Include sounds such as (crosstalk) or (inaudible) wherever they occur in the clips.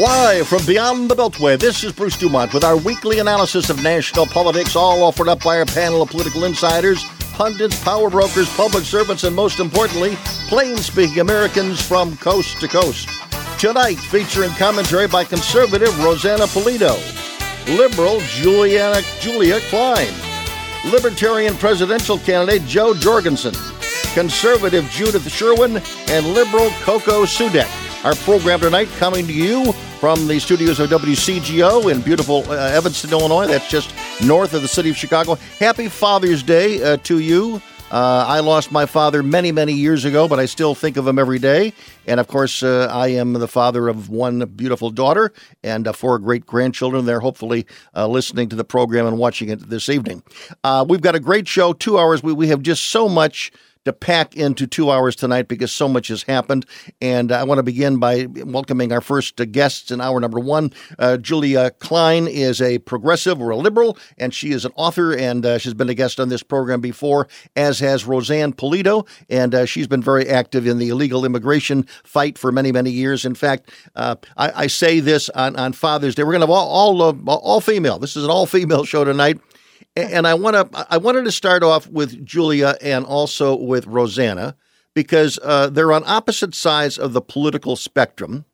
Live from beyond the Beltway, this is Bruce Dumont with our weekly analysis of national politics, all offered up by our panel of political insiders, pundits, power brokers, public servants, and most importantly, plain speaking Americans from coast to coast. Tonight, featuring commentary by conservative Rosanna Pulido, liberal Juliana, Julia Klein, libertarian presidential candidate Jo Jorgensen, conservative Judith Sherwin, and liberal Coco Sudek. Our program tonight coming to you from the studios of WCGO in beautiful uh, Evanston, Illinois. That's just north of the city of Chicago. Happy Father's Day uh, to you. Uh, I lost my father many, many years ago, but I still think of him every day. And of course, uh, I am the father of one beautiful daughter and uh, four great grandchildren. They're hopefully uh, listening to the program and watching it this evening. Uh, we've got a great show, two hours. We, we have just so much to pack into two hours tonight because so much has happened. And I want to begin by welcoming our first guests in hour number one. Uh, Julia Klein is a progressive or a liberal, and she is an author, and uh, she's been a guest on this program before, as has Roseanne Pulido, and uh, she's been very active in the illegal immigration fight for many, many years. In fact, uh, I, I, say this on, on Father's Day. We're going to have all all, all female. This is an all female show tonight and I want to I wanted to start off with Julia and also with Rosanna because uh, they're on opposite sides of the political spectrum,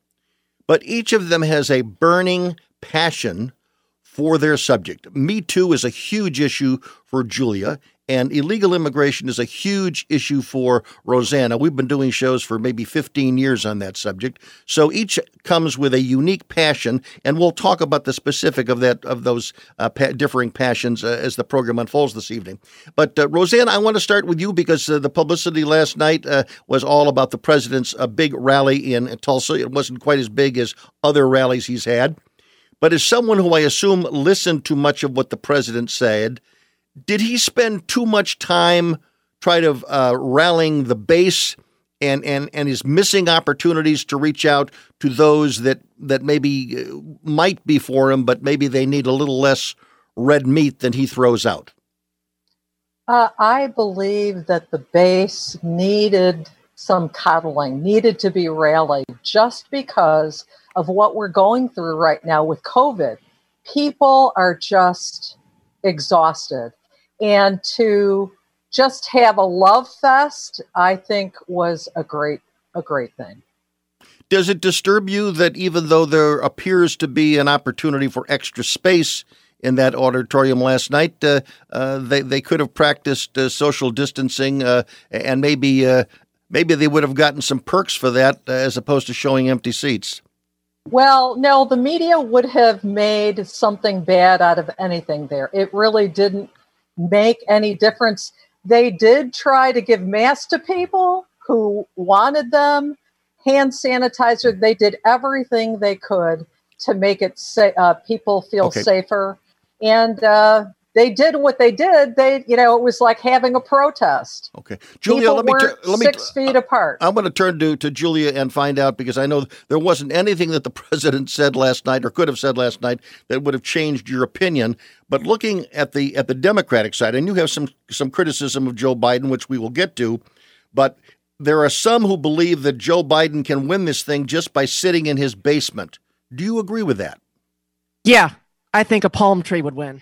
but each of them has a burning passion for their subject. Me Too is a huge issue for Julia, and illegal immigration is a huge issue for Rosanna. We've been doing shows for maybe 15 years on that subject. So each comes with a unique passion, and we'll talk about the specific of that of those uh, pa- differing passions uh, as the program unfolds this evening. But uh, Rosanna, I want to start with you because uh, the publicity last night uh, was all about the president's uh, big rally in Tulsa. It wasn't quite as big as other rallies he's had. But as someone who I assume listened to much of what the president said, did he spend too much time trying to uh, rallying the base and, and, and is missing opportunities to reach out to those that, that maybe uh, might be for him, but maybe they need a little less red meat than he throws out? Uh, I believe that the base needed some coddling, needed to be rallied just because of what we're going through right now with COVID. People are just exhausted and to just have a love fest i think was a great a great thing does it disturb you that even though there appears to be an opportunity for extra space in that auditorium last night, uh, uh, they they could have practiced uh, social distancing, uh, and maybe uh, maybe they would have gotten some perks for that uh, as opposed to showing empty seats. Well, no, the media would have made something bad out of anything there. It really didn't make any difference. They did try to give masks to people who wanted them, hand sanitizer. They did everything they could to make it sa- uh, people feel okay. safer. And uh, they did what they did. They, you know, it was like having a protest. Okay, Julia, let me tur- let me six feet apart. I'm going to turn to to Julia and find out because I know there wasn't anything that the (laughs) president said last night or could have said last night that would have changed your opinion. But looking at the at the Democratic side, and you have some some criticism of Joe Biden, which we will get to, but there are some who believe that Joe Biden can win this thing just by sitting in his basement. Do you agree with that? Yeah, I think a palm tree would win.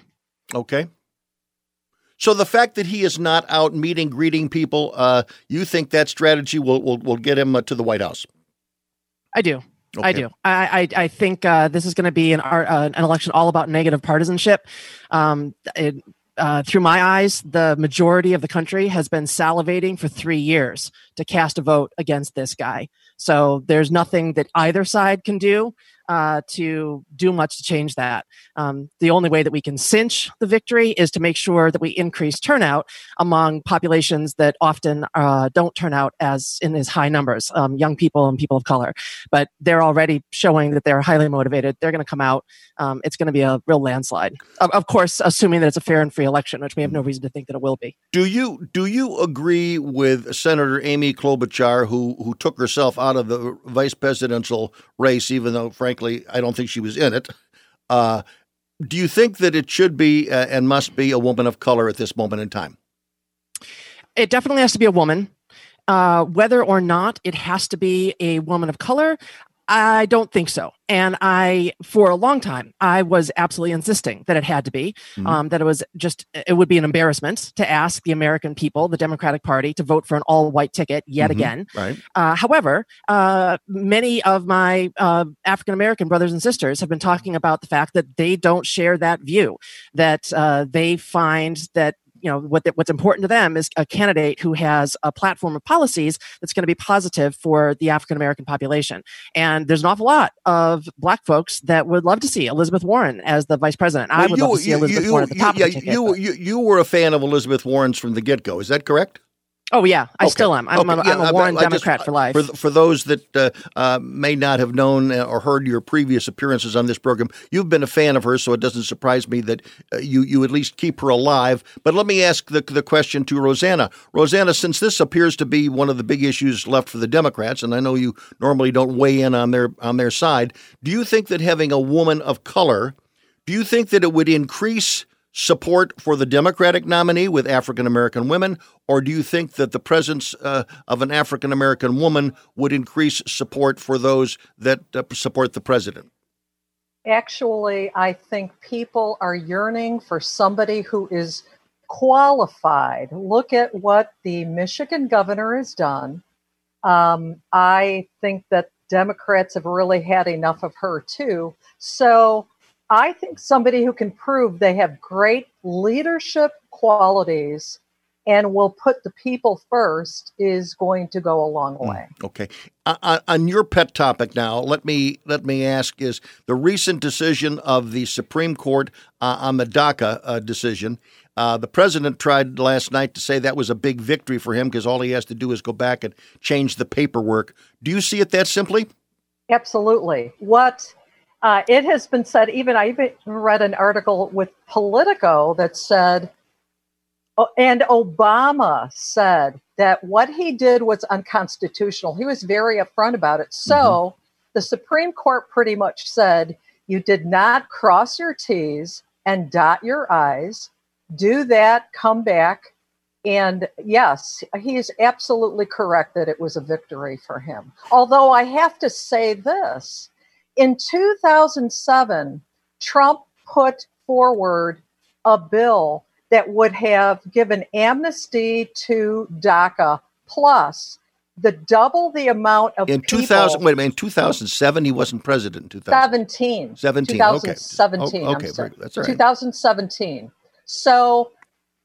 Okay. So the fact that he is not out meeting, greeting people, uh, you think that strategy will will, will get him uh, to the White House? I do. Okay. I do. I I, I think uh, this is going to be an uh, an election all about negative partisanship. Um, it, uh, through my eyes, the majority of the country has been salivating for three years to cast a vote against this guy. So there's nothing that either side can do uh, to do much to change that. Um, the only way that we can cinch the victory is to make sure that we increase turnout among populations that often uh, don't turn out as in as high numbers, um, young people and people of color. But they're already showing that they're highly motivated. They're going to come out. Um, it's going to be a real landslide. Of, of, course, assuming that it's a fair and free election, which we have no reason to think that it will be. Do you do you agree with Senator Amy Klobuchar, who who took herself out of the vice presidential race, even though, frankly, I don't think she was in it? Uh, do you think that it should be uh, and must be a woman of color at this moment in time? It definitely has to be a woman. Uh, whether or not it has to be a woman of color, I don't think so. And I, for a long time, I was absolutely insisting that it had to be, mm-hmm. um, that it was just, it would be an embarrassment to ask the American people, the Democratic Party, to vote for an all white ticket yet mm-hmm. again. Right. Uh, however, uh, many of my uh, African American brothers and sisters have been talking about the fact that they don't share that view, that uh, they find that you know what what's important to them is a candidate who has a platform of policies that's going to be positive for the African American population. And there's an awful lot of black folks that would love to see Elizabeth Warren as the vice president. I would you, love to see you, Elizabeth you, Warren at the top yeah, of the ticket. You, you, you were a fan of Elizabeth Warren's from the get go. Is that correct? Oh yeah, I okay. still am. I'm, okay. a, I'm a Warren Democrat for life. For, for those that uh, uh, may not have known uh, or heard your previous appearances on this program, you've been a fan of her, so it doesn't surprise me that uh, you you at least keep her alive. But let me ask the the question to Rosanna. Rosanna, since this appears to be one of the big issues left for the Democrats, and I know you normally don't weigh in on their on their side, do you think that having a woman of color, do you think that it would increase support for the Democratic nominee with African American women, or do you think that the presence uh, of an African American woman would increase support for those that uh, support the president? Actually, I think people are yearning for somebody who is qualified. Look at what the Michigan governor has done. Um, I think that Democrats have really had enough of her too. So I think somebody who can prove they have great leadership qualities and will put the people first is going to go a long hmm, way. Okay. Uh, on your pet topic now, let me let me ask: Is the recent decision of the Supreme Court uh, on the DACA uh, decision? Uh, the president tried last night to say that was a big victory for him because all he has to do is go back and change the paperwork. Do you see it that simply? Absolutely. What uh, it has been said, even I even read an article with Politico that said, oh, and Obama said that what he did was unconstitutional. He was very upfront about it. So mm-hmm. the Supreme Court pretty much said, you did not cross your T's and dot your I's. Do that, come back. And yes, he is absolutely correct that it was a victory for him. Although I have to say this in 2007, Trump put forward a bill that would have given amnesty to DACA plus the double the amount of in 2000 wait a minute in 2007 he wasn't president in 2017 17 2017 okay, okay that's right. 2017 so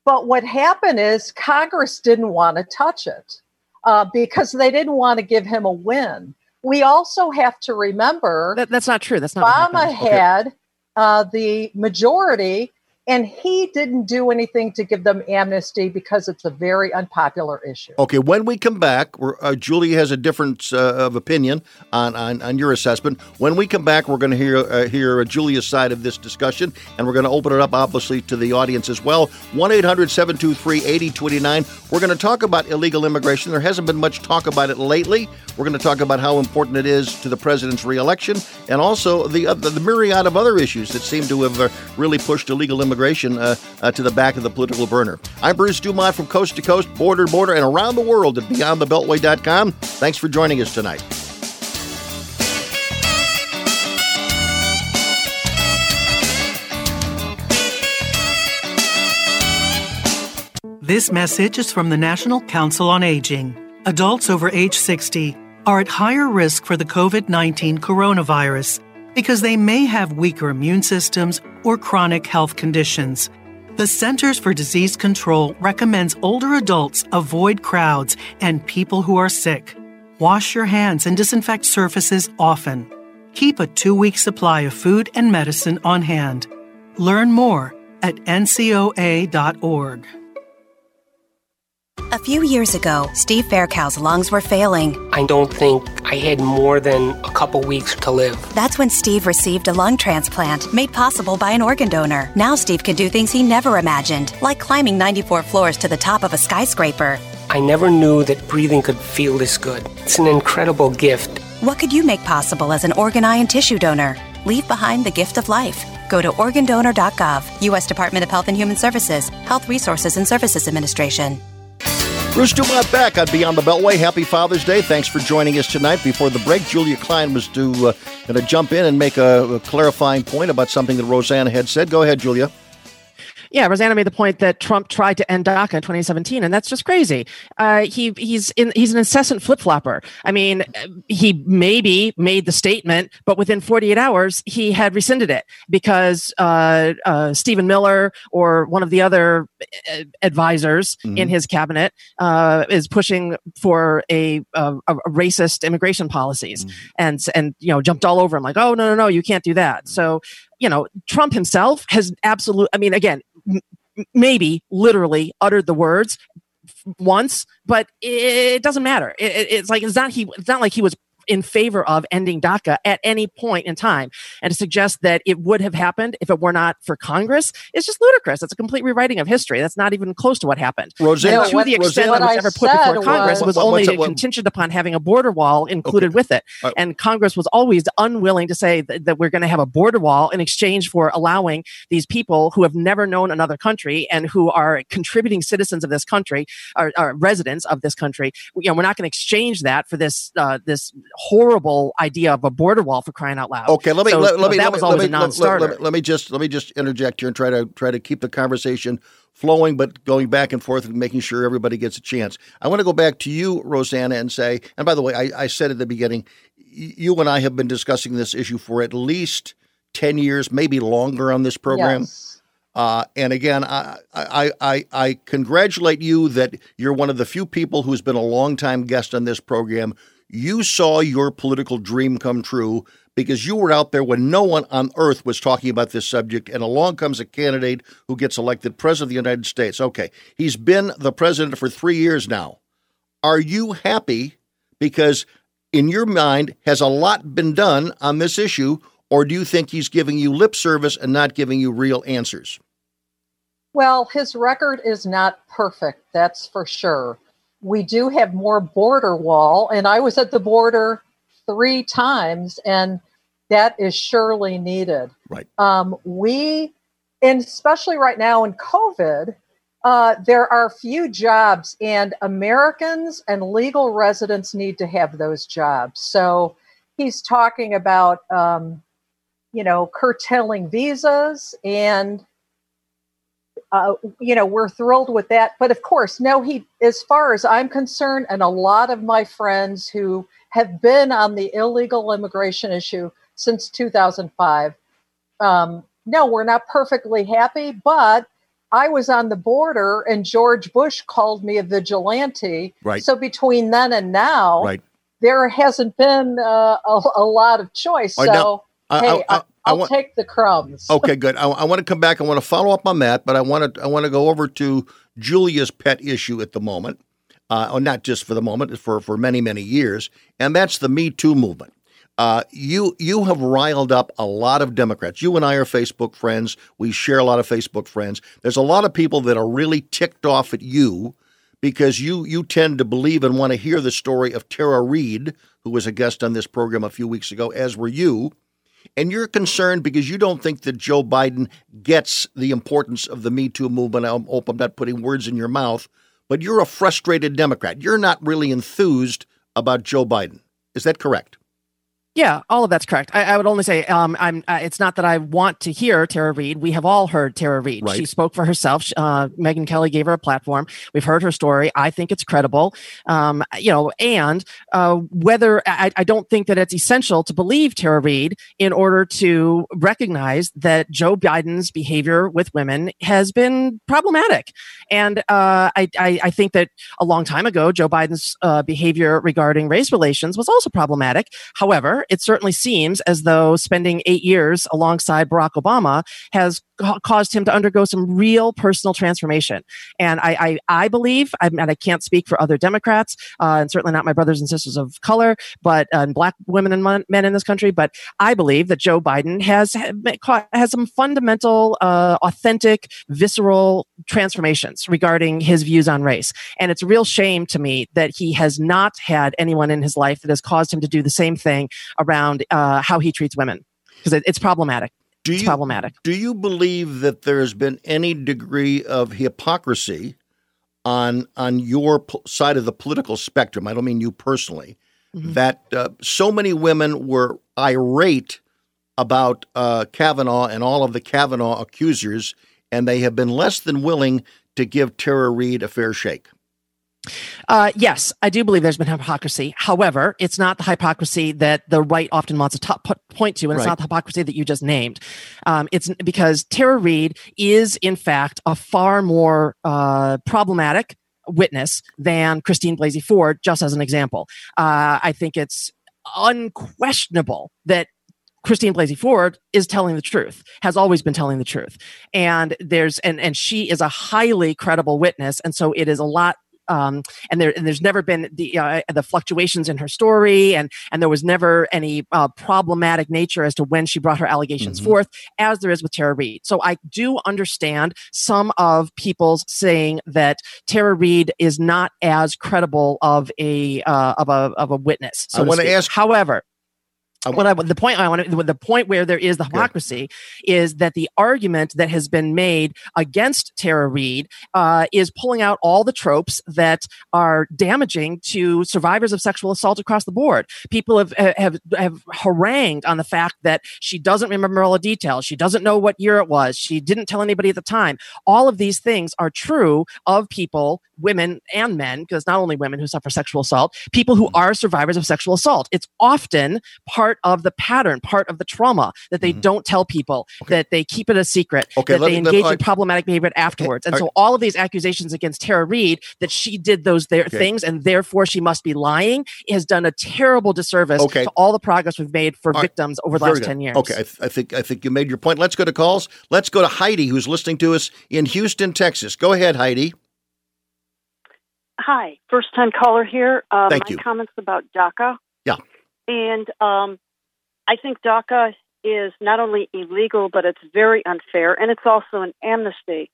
but what happened is congress didn't want to touch it uh, because they didn't want to give him a win we also have to remember that, that's not true. That's not Obama had uh, the majority and he didn't do anything to give them amnesty because it's a very unpopular issue. Okay, when we come back, uh, Julie has a difference uh, of opinion on, on, on, your assessment. When we come back, we're going to hear uh, hear Julia's side of this discussion, and we're going to open it up, obviously, to the audience as well. 1 800 723 8029. We're going to talk about illegal immigration. There hasn't been much talk about it lately. We're going to talk about how important it is to the president's reelection and also the, uh, the, the myriad of other issues that seem to have uh, really pushed illegal immigration uh, uh, to the back of the political burner. I'm Bruce Dumont from coast to coast, border to border, and around the world at BeyondTheBeltway.com. Thanks for joining us tonight. This message is from the National Council on Aging. Adults over age 60 are at higher risk for the COVID 19 coronavirus because they may have weaker immune systems or chronic health conditions. The Centers for Disease Control recommends older adults avoid crowds and people who are sick. Wash your hands and disinfect surfaces often. Keep a two week supply of food and medicine on hand. Learn more at ncoa.org. A few years ago, Steve Faircow's lungs were failing. I don't think I had more than a couple weeks to live. That's when Steve received a lung transplant made possible by an organ donor. Now Steve can do things he never imagined, like climbing 94 floors to the top of a skyscraper. I never knew that breathing could feel this good. It's an incredible gift. What could you make possible as an organ, eye, and tissue donor? Leave behind the gift of life. Go to organdonor.gov, U.S. Department of Health and Human Services, Health Resources and Services Administration. Bruce Dumont back on Beyond the Beltway. Happy Father's Day. Thanks for joining us tonight. Before the break, Julia Klein was to uh, going to jump in and make a, a clarifying point about something that Rosanna had said. Go ahead, Julia. Yeah, Rosanna made the point that Trump tried to end DACA in 2017, and that's just crazy. Uh, he he's in he's an incessant flip flopper. I mean, he maybe made the statement, but within 48 hours he had rescinded it because uh, uh, Stephen Miller or one of the other uh, advisors mm-hmm. in his cabinet uh, is pushing for a, a, a racist immigration policies, mm-hmm. and and you know jumped all over him like, oh no no no, you can't do that. So you know, Trump himself has absolute. I mean, again, m- maybe literally uttered the words once, but it doesn't matter. It, it's like it's not he. It's not like he was in favor of ending DACA at any point in time. And to suggest that it would have happened if it were not for Congress is just ludicrous. It's a complete rewriting of history. That's not even close to what happened. Rosanna, to the extent that was ever put before Congress was, was only what, contingent upon having a border wall included okay. with it. Right. And Congress was always unwilling to say that, that we're going to have a border wall in exchange for allowing these people who have never known another country and who are contributing citizens of this country, or, or residents of this country. You know, we're not going to exchange that for this uh, this horrible idea of a border wall for crying out loud. Okay, let me so, let, let me that let was me, always let a non-starter. Let, let, let, me just let me just interject here and try to try to keep the conversation flowing, but going back and forth and making sure everybody gets a chance. I want to go back to you, Rosanna, and say, and by the way, I, I said at the beginning, you and I have been discussing this issue for at least ten years, maybe longer, on this program. Yes. Uh, and again, I, I, I, I congratulate you that you're one of the few people who's been a long-time guest on this program you saw your political dream come true because you were out there when no one on earth was talking about this subject, and along comes a candidate who gets elected president of the United States. Okay, he's been the president for three years now. Are you happy because, in your mind, has a lot been done on this issue, or do you think he's giving you lip service and not giving you real answers? Well, his record is not perfect, that's for sure we do have more border wall, and I was at the border three times, and that is surely needed. Right. Um, we, and especially right now in COVID, uh, there are few jobs, and Americans and legal residents need to have those jobs. So he's talking about, um, you know, curtailing visas and uh, you know, we're thrilled with that. But of course, no, he, as far as I'm concerned, and a lot of my friends who have been on the illegal immigration issue since 2005, um, no, we're not perfectly happy, but I was on the border and George Bush called me a vigilante. Right. So between then and now, right. there hasn't been uh, a, a, lot of choice. so, now, hey, I, I, I'll want, take the crumbs. (laughs) okay, good. I, I, want to come back. I want to follow up on that, but I want to I want to go over to Julia's pet issue at the moment, uh, or not just for the moment, for for many many years, and that's the Me Too movement. Uh, you you have riled up a lot of Democrats. You and I are Facebook friends. We share a lot of Facebook friends. There's a lot of people that are really ticked off at you because you you tend to believe and want to hear the story of Tara Reade, who was a guest on this program a few weeks ago, as were you. And you're concerned because you don't think that Joe Biden gets the importance of the Me Too movement. I hope I'm not putting words in your mouth, but you're a frustrated Democrat. You're not really enthused about Joe Biden. Is that correct? Yeah, all of that's correct. I, I would only say um, I'm. Uh, it's not that I want to hear Tara Reade. We have all heard Tara Reade. Right. She spoke for herself. Uh, Megyn Kelly gave her a platform. We've heard her story. I think it's credible. Um, you know, and uh, whether I, I, don't think that it's essential to believe Tara Reade in order to recognize that Joe Biden's behavior with women has been problematic. And uh, I, I, I, think that a long time ago, Joe Biden's uh, behavior regarding race relations was also problematic. However, it certainly seems as though spending eight years alongside Barack Obama has ca- caused him to undergo some real personal transformation. And I, I, I believe, I, and I can't speak for other Democrats, uh, and certainly not my brothers and sisters of color, but uh, black women and men in this country, but I believe that Joe Biden has has some fundamental, uh, authentic, visceral transformations regarding his views on race. And it's a real shame to me that he has not had anyone in his life that has caused him to do the same thing around uh, how he treats women because it, it's problematic. Do it's you, problematic. Do you believe that there has been any degree of hypocrisy on on your p- side of the political spectrum. I don't mean you personally. Mm-hmm. That uh, so many women were irate about uh, Kavanaugh and all of the Kavanaugh accusers, and they have been less than willing to give Tara Reade a fair shake. Uh, yes, I do believe there's been hypocrisy. However, it's not the hypocrisy that the right often wants to top, point to, and it's not the hypocrisy that you just named. Um, it's because Tara Reade is, in fact, a far more uh, problematic witness than Christine Blasey Ford, just as an example. Uh, I think it's unquestionable that Christine Blasey Ford is telling the truth, has always been telling the truth. And there's, and, and she is a highly credible witness. And so it is a lot um, and there and there's never been the uh, the fluctuations in her story, and and there was never any uh, problematic nature as to when she brought her allegations mm-hmm. forth, as there is with Tara Reade. So I do understand some of people's saying that Tara Reade is not as credible of a uh, of a of a witness. So I want to ask, however, what I, the point I want to, the point where there is the hypocrisy okay. is that the argument that has been made against Tara Reade uh, is pulling out all the tropes that are damaging to survivors of sexual assault across the board. People have have have harangued on the fact that she doesn't remember all the details, she doesn't know what year it was, she didn't tell anybody at the time. All of these things are true of people, women and men, because not only women who suffer sexual assault, people who mm-hmm. are survivors of sexual assault. It's often part of the pattern, part of the trauma that they mm-hmm. don't tell people, okay. that they keep it a secret, okay, that they me, engage let, in problematic behavior afterwards. And so all of these accusations against Tara Reade that she did those there okay. things and therefore she must be lying has done a terrible disservice to all the progress we've made for all victims right. over the Very last good. 10 years. Okay, I, th- I, think I think you made your point. Let's go to calls. Let's go to Heidi who's listening to us in Houston, Texas. Go ahead, Heidi. Hi, first time caller here. Uh, Thank my you. comments about DACA. Yeah. And um, I think DACA is not only illegal, but it's very unfair, and it's also an amnesty.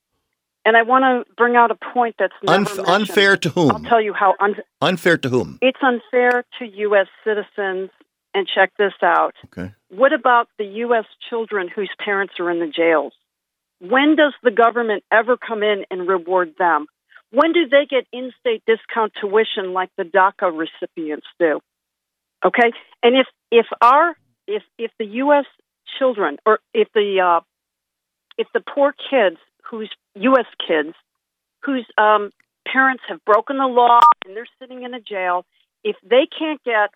And I want to bring out a point that's Unf- unfair to whom? I'll tell you how un- unfair to whom. It's unfair to U.S. citizens. And check this out. Okay. What about the U.S. children whose parents are in the jails? When does the government ever come in and reward them? When do they get in-state discount tuition like the DACA recipients do? Okay, and if if our if if the U.S. children or if the uh, if the poor kids whose U.S. kids whose um, parents have broken the law and they're sitting in a jail, if they can't get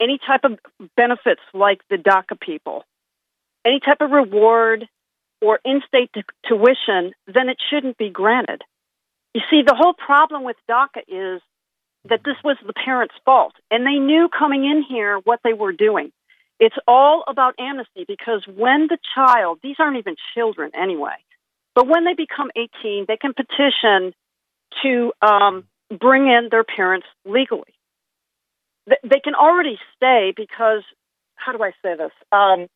any type of benefits like the DACA people, any type of reward or in-state t- tuition, then it shouldn't be granted. You see, the whole problem with DACA is that this was the parents' fault, and they knew coming in here what they were doing. It's all about amnesty because when the child, these aren't even children anyway, but when they become 18, they can petition to um, bring in their parents legally. They can already stay because, how do I say this? Um,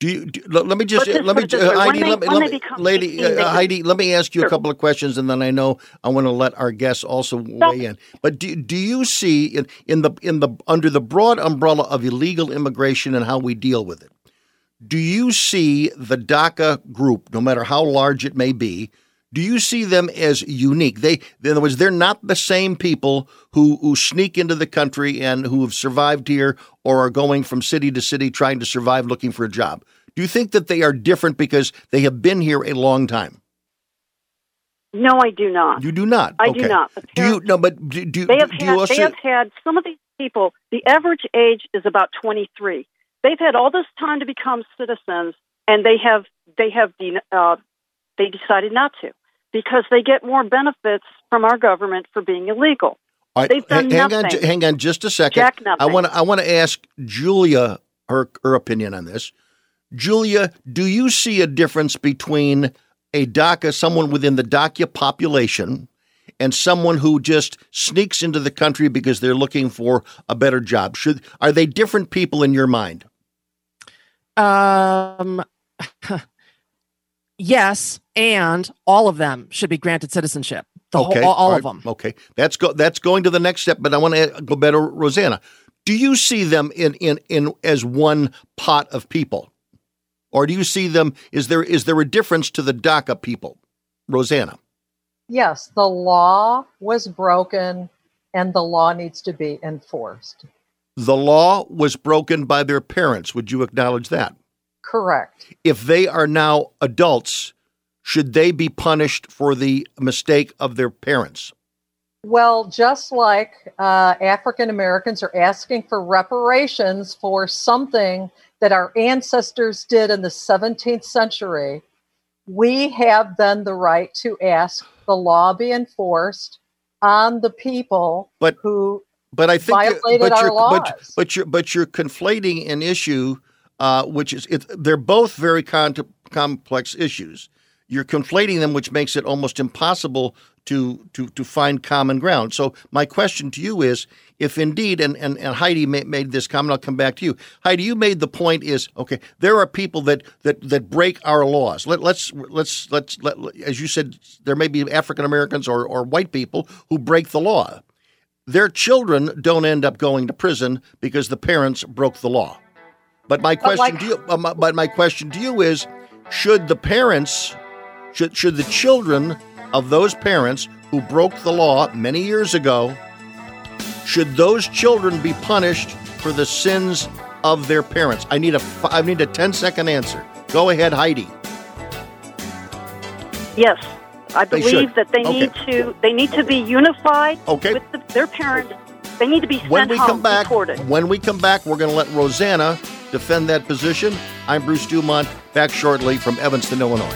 do you, do, let me just let me uh, Heidi, let me, let me lady uh, Heidi, let me ask you sure. a couple of questions, and then I know I want to let our guests also weigh in. But do do you see in, in the in the under the broad umbrella of illegal immigration and how we deal with it? Do you see the DACA group, no matter how large it may be, do you see them as unique? They, in other words, they're not the same people who, who sneak into the country and who have survived here or are going from city to city trying to survive looking for a job. Do you think that they are different because they have been here a long time? No, I do not. You do not. I okay. do not. Do you no? But do, do, they have do had, they have had some of these people. The average age is about twenty three. They've had all this time to become citizens, and they have they have uh, they decided not to because they get more benefits from our government for being illegal. All right, They've done hang nothing. on, hang on, just a second. Jack nothing. I want to I want to ask Julia her her opinion on this. Julia, do you see a difference between a DACA, someone within the DACA population, and someone who just sneaks into the country because they're looking for a better job? Should are they different people in your mind? Um. (laughs) yes, and all of them should be granted citizenship. The okay, whole, all, all right, of them. Okay, that's go. That's going to the next step. But I want to go better, Rosanna. Do you see them in in in as one pot of people, or do you see them? Is there is there a difference to the DACA people, Rosanna? Yes, the law was broken and the law needs to be enforced. The law was broken by their parents. Would you acknowledge that? Correct. If they are now adults, should they be punished for the mistake of their parents? Well, just like uh, African Americans are asking for reparations for something that our ancestors did in the 17th century, we have then the right to ask the law be enforced on the people but, who but I think violated but our you're, laws. But, but you're but you're conflating an issue, uh, which is it, they're both very con- complex issues. You're conflating them, which makes it almost impossible to to to find common ground. So my question to you is, if indeed, and and, and Heidi ma- made this comment, I'll come back to you. Heidi, you made the point is okay. There are people that that that break our laws. Let, let's let's let's let, as you said, there may be African Americans or or white people who break the law. Their children don't end up going to prison because the parents broke the law. But my question like- to you, but my question to you is, should the parents, should should the children of those parents who broke the law many years ago, should those children be punished for the sins of their parents? I need a I need a 10 second answer. Go ahead, Heidi. Yes, I They believe should. that they Okay. need to they need to be unified Okay. with the, their parents. They need to be When sent we home, come back, deported. when we come back, we're going to let Rosanna defend that position. I'm Bruce Dumont, back shortly from Evanston, Illinois.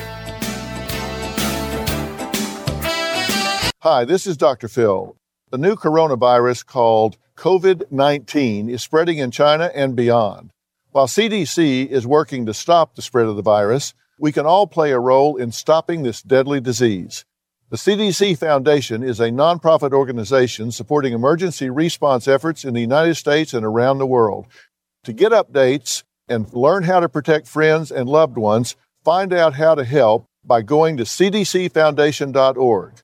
Hi, this is Dr. Phil. The new coronavirus called COVID 19 is spreading in China and beyond. While CDC is working to stop the spread of the virus, we can all play a role in stopping this deadly disease. The CDC Foundation is a nonprofit organization supporting emergency response efforts in the United States and around the world. To get updates and learn how to protect friends and loved ones, find out how to help by going to cdcfoundation.org.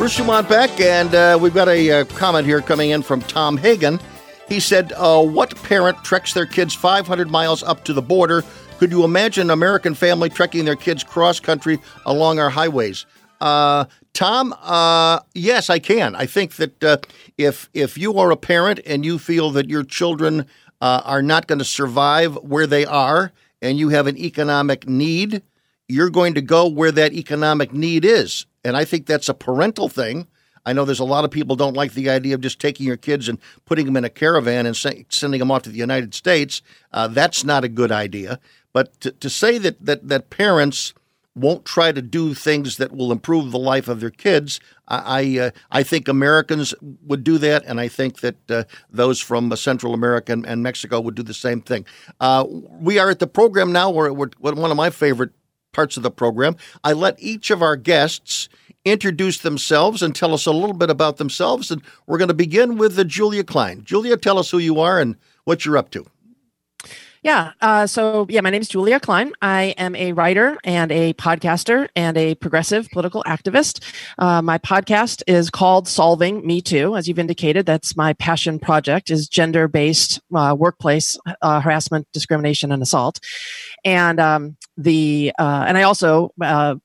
Bruce Dumont back, and uh, we've got a uh, comment here coming in from Tom Hagen. He said, uh, What parent treks their kids 500 miles up to the border? Could you imagine an American family trekking their kids cross country along our highways? Uh, Tom, uh, yes, I can. I think that uh, if if you are a parent and you feel that your children uh, are not going to survive where they are, and you have an economic need, you're going to go where that economic need is. And I think that's a parental thing. I know there's a lot of people don't like the idea of just taking your kids and putting them in a caravan and se- sending them off to the United States. Uh, that's not a good idea. But to, to say that, that that parents won't try to do things that will improve the life of their kids, I I, uh, I think Americans would do that, and I think that uh, those from uh, Central America and, and Mexico would do the same thing. Uh, we are at the program now where we're, one of my favorite parts of the program. I let each of our guests introduce themselves and tell us a little bit about themselves. And we're going to begin with uh, Julia Klein. Julia, tell us who you are and what you're up to. Yeah. Uh, so, yeah, my name is Julia Klein. I am a writer and a podcaster and a progressive political activist. Uh, my podcast is called Solving Me Too. As you've indicated, that's my passion project is gender based uh, workplace uh, harassment, discrimination, and assault. And um, the uh, and I also uh,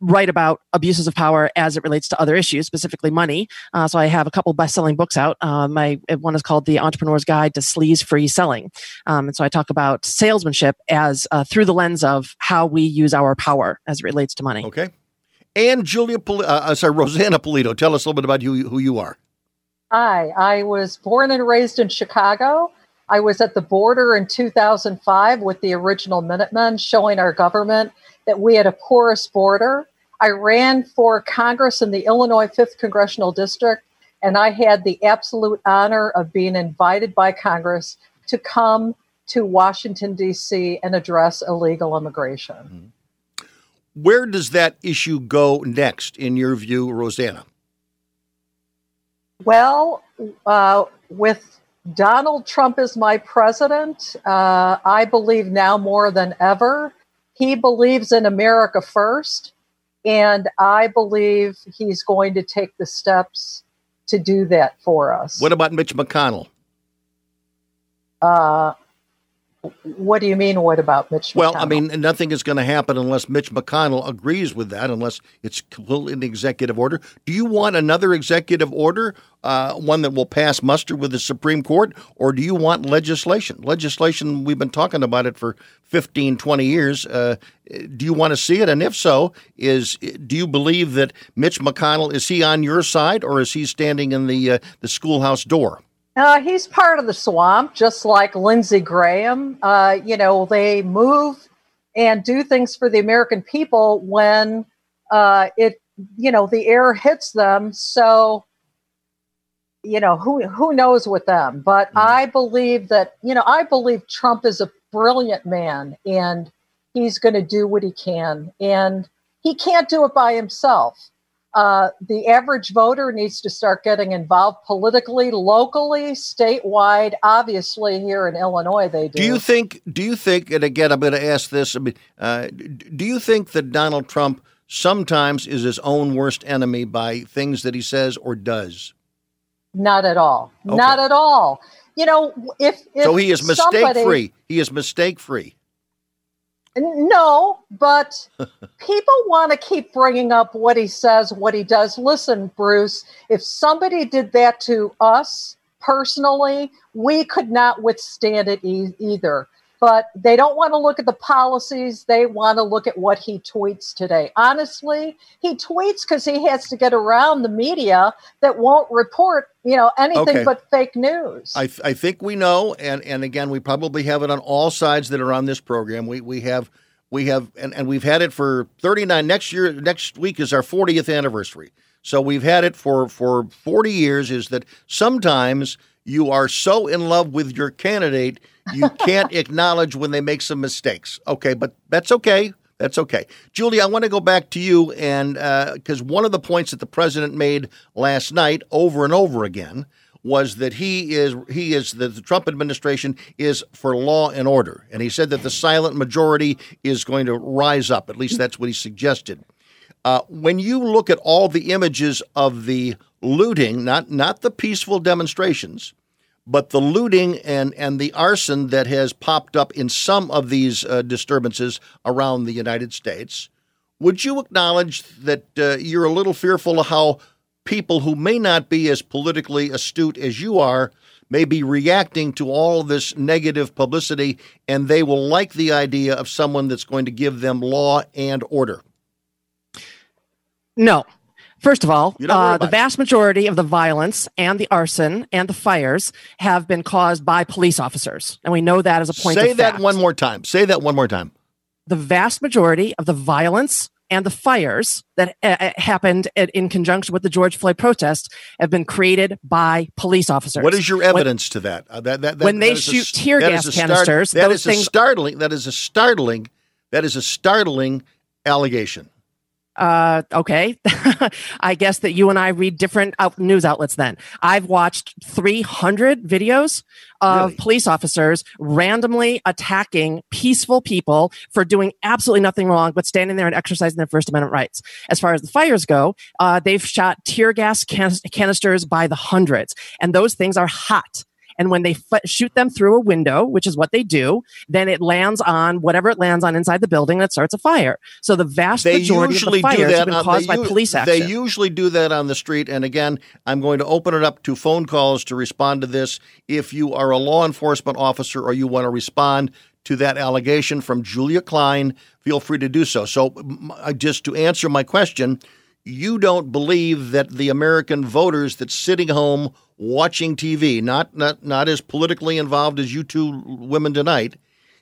write about abuses of power as it relates to other issues, specifically money. Uh, so I have a couple best-selling books out. Uh, my one is called The Entrepreneur's Guide to Sleaze-Free Selling, um, and so I talk about salesmanship as uh, through the lens of how we use our power as it relates to money. Okay. And Julia, Pol- uh, sorry, Rosanna Pulido, tell us a little bit about who, who you are. Hi, I was born and raised in Chicago. I was at the border in 2005 with the original Minutemen, showing our government that we had a porous border. I ran for Congress in the Illinois 5th Congressional District, and I had the absolute honor of being invited by Congress to come to Washington, D.C. and address illegal immigration. Mm-hmm. Where does that issue go next, in your view, Rosanna? Well, uh, with Donald Trump is my president, uh, I believe now more than ever, he believes in America first. And I believe he's going to take the steps to do that for us. What about Mitch McConnell? Uh, what do you mean? What about Mitch? McConnell? Well, McConnell? I mean, nothing is going to happen unless Mitch McConnell agrees with that, unless it's an executive order. Do you want another executive order, uh, one that will pass muster with the Supreme Court, or do you want legislation? Legislation, we've been talking about it for 15, 20 years. Uh, do you want to see it? And if so, is do you believe that Mitch McConnell is he on your side, or is he standing in the uh, the schoolhouse door? Uh, he's part of the swamp, just like Lindsey Graham. Uh, you know, they move and do things for the American people when uh, it, you know, the air hits them. So, you know, who who knows with them? But mm-hmm. I believe that, you know, I believe Trump is a brilliant man, and he's going to do what he can, and he can't do it by himself uh, the average voter needs to start getting involved politically, locally, statewide. Obviously, here in Illinois, they do. Do you think? Do you think? And again, I'm going to ask this. Uh, do you think that Donald Trump sometimes is his own worst enemy by things that he says or does? Not at all. Okay. Not at all. You know, if, if so, he is mistake free. He is mistake free. No, but (laughs) people want to keep bringing up what he says, what he does. Listen, Bruce, if somebody did that to us personally, we could not withstand it e- either. But they don't want to look at the policies. They want to look at what he tweets today. Honestly, he tweets because he has to get around the media that won't report, you know, anything okay. but fake news. I, I think we know, and and again, we probably have it on all sides that are on this program. We we have we have and, and we've had it for 39 next year next week is our 40th anniversary so we've had it for for 40 years is that sometimes you are so in love with your candidate you can't acknowledge when they make some mistakes. Okay, but that's okay. That's okay. Julie, I want to go back to you, and because uh, one of the points that the president made last night over and over again was that he is he is that the Trump administration is for law and order, and he said that the silent majority is going to rise up. At least that's what he suggested. Uh, when you look at all the images of the looting, not not the peaceful demonstrations, but the looting and, and the arson that has popped up in some of these uh, disturbances around the United States, would you acknowledge that uh, you're a little fearful of how people who may not be as politically astute as you are may be reacting to all this negative publicity and they will like the idea of someone that's going to give them law and order? No, First of all, uh, the vast majority of the violence and the arson and the fires have been caused by police officers, and we know that as a point. Say that fact. one more time. Say that one more time. The vast majority of the violence and the fires that uh, uh happened at, in conjunction with the George Floyd protests have been created by police officers. What is your evidence when, to that? Uh, that, that, that when they shoot a, tear gas canisters, that is things, a startling. That is a startling. That is a startling allegation uh, okay. (laughs) I guess that you and I read different out- news outlets then. I've watched 300 videos of really? police officers randomly attacking peaceful people for doing absolutely nothing wrong, but standing there and exercising their First Amendment rights. As far as the fires go, uh, they've shot tear gas can- canisters by the hundreds, and those things are hot. And when they f- shoot them through a window, which is what they do, then it lands on whatever it lands on inside the building and it starts a fire. So the vast they majority of the fires have been on, caused by u- police action. They usually do that on the street. And again, I'm going to open it up to phone calls to respond to this. If you are a law enforcement officer or you want to respond to that allegation from Julia Klein, feel free to do so. So, uh, just to answer my question, you don't believe that the American voters that's sitting home watching TV, not not not as politically involved as you two women tonight,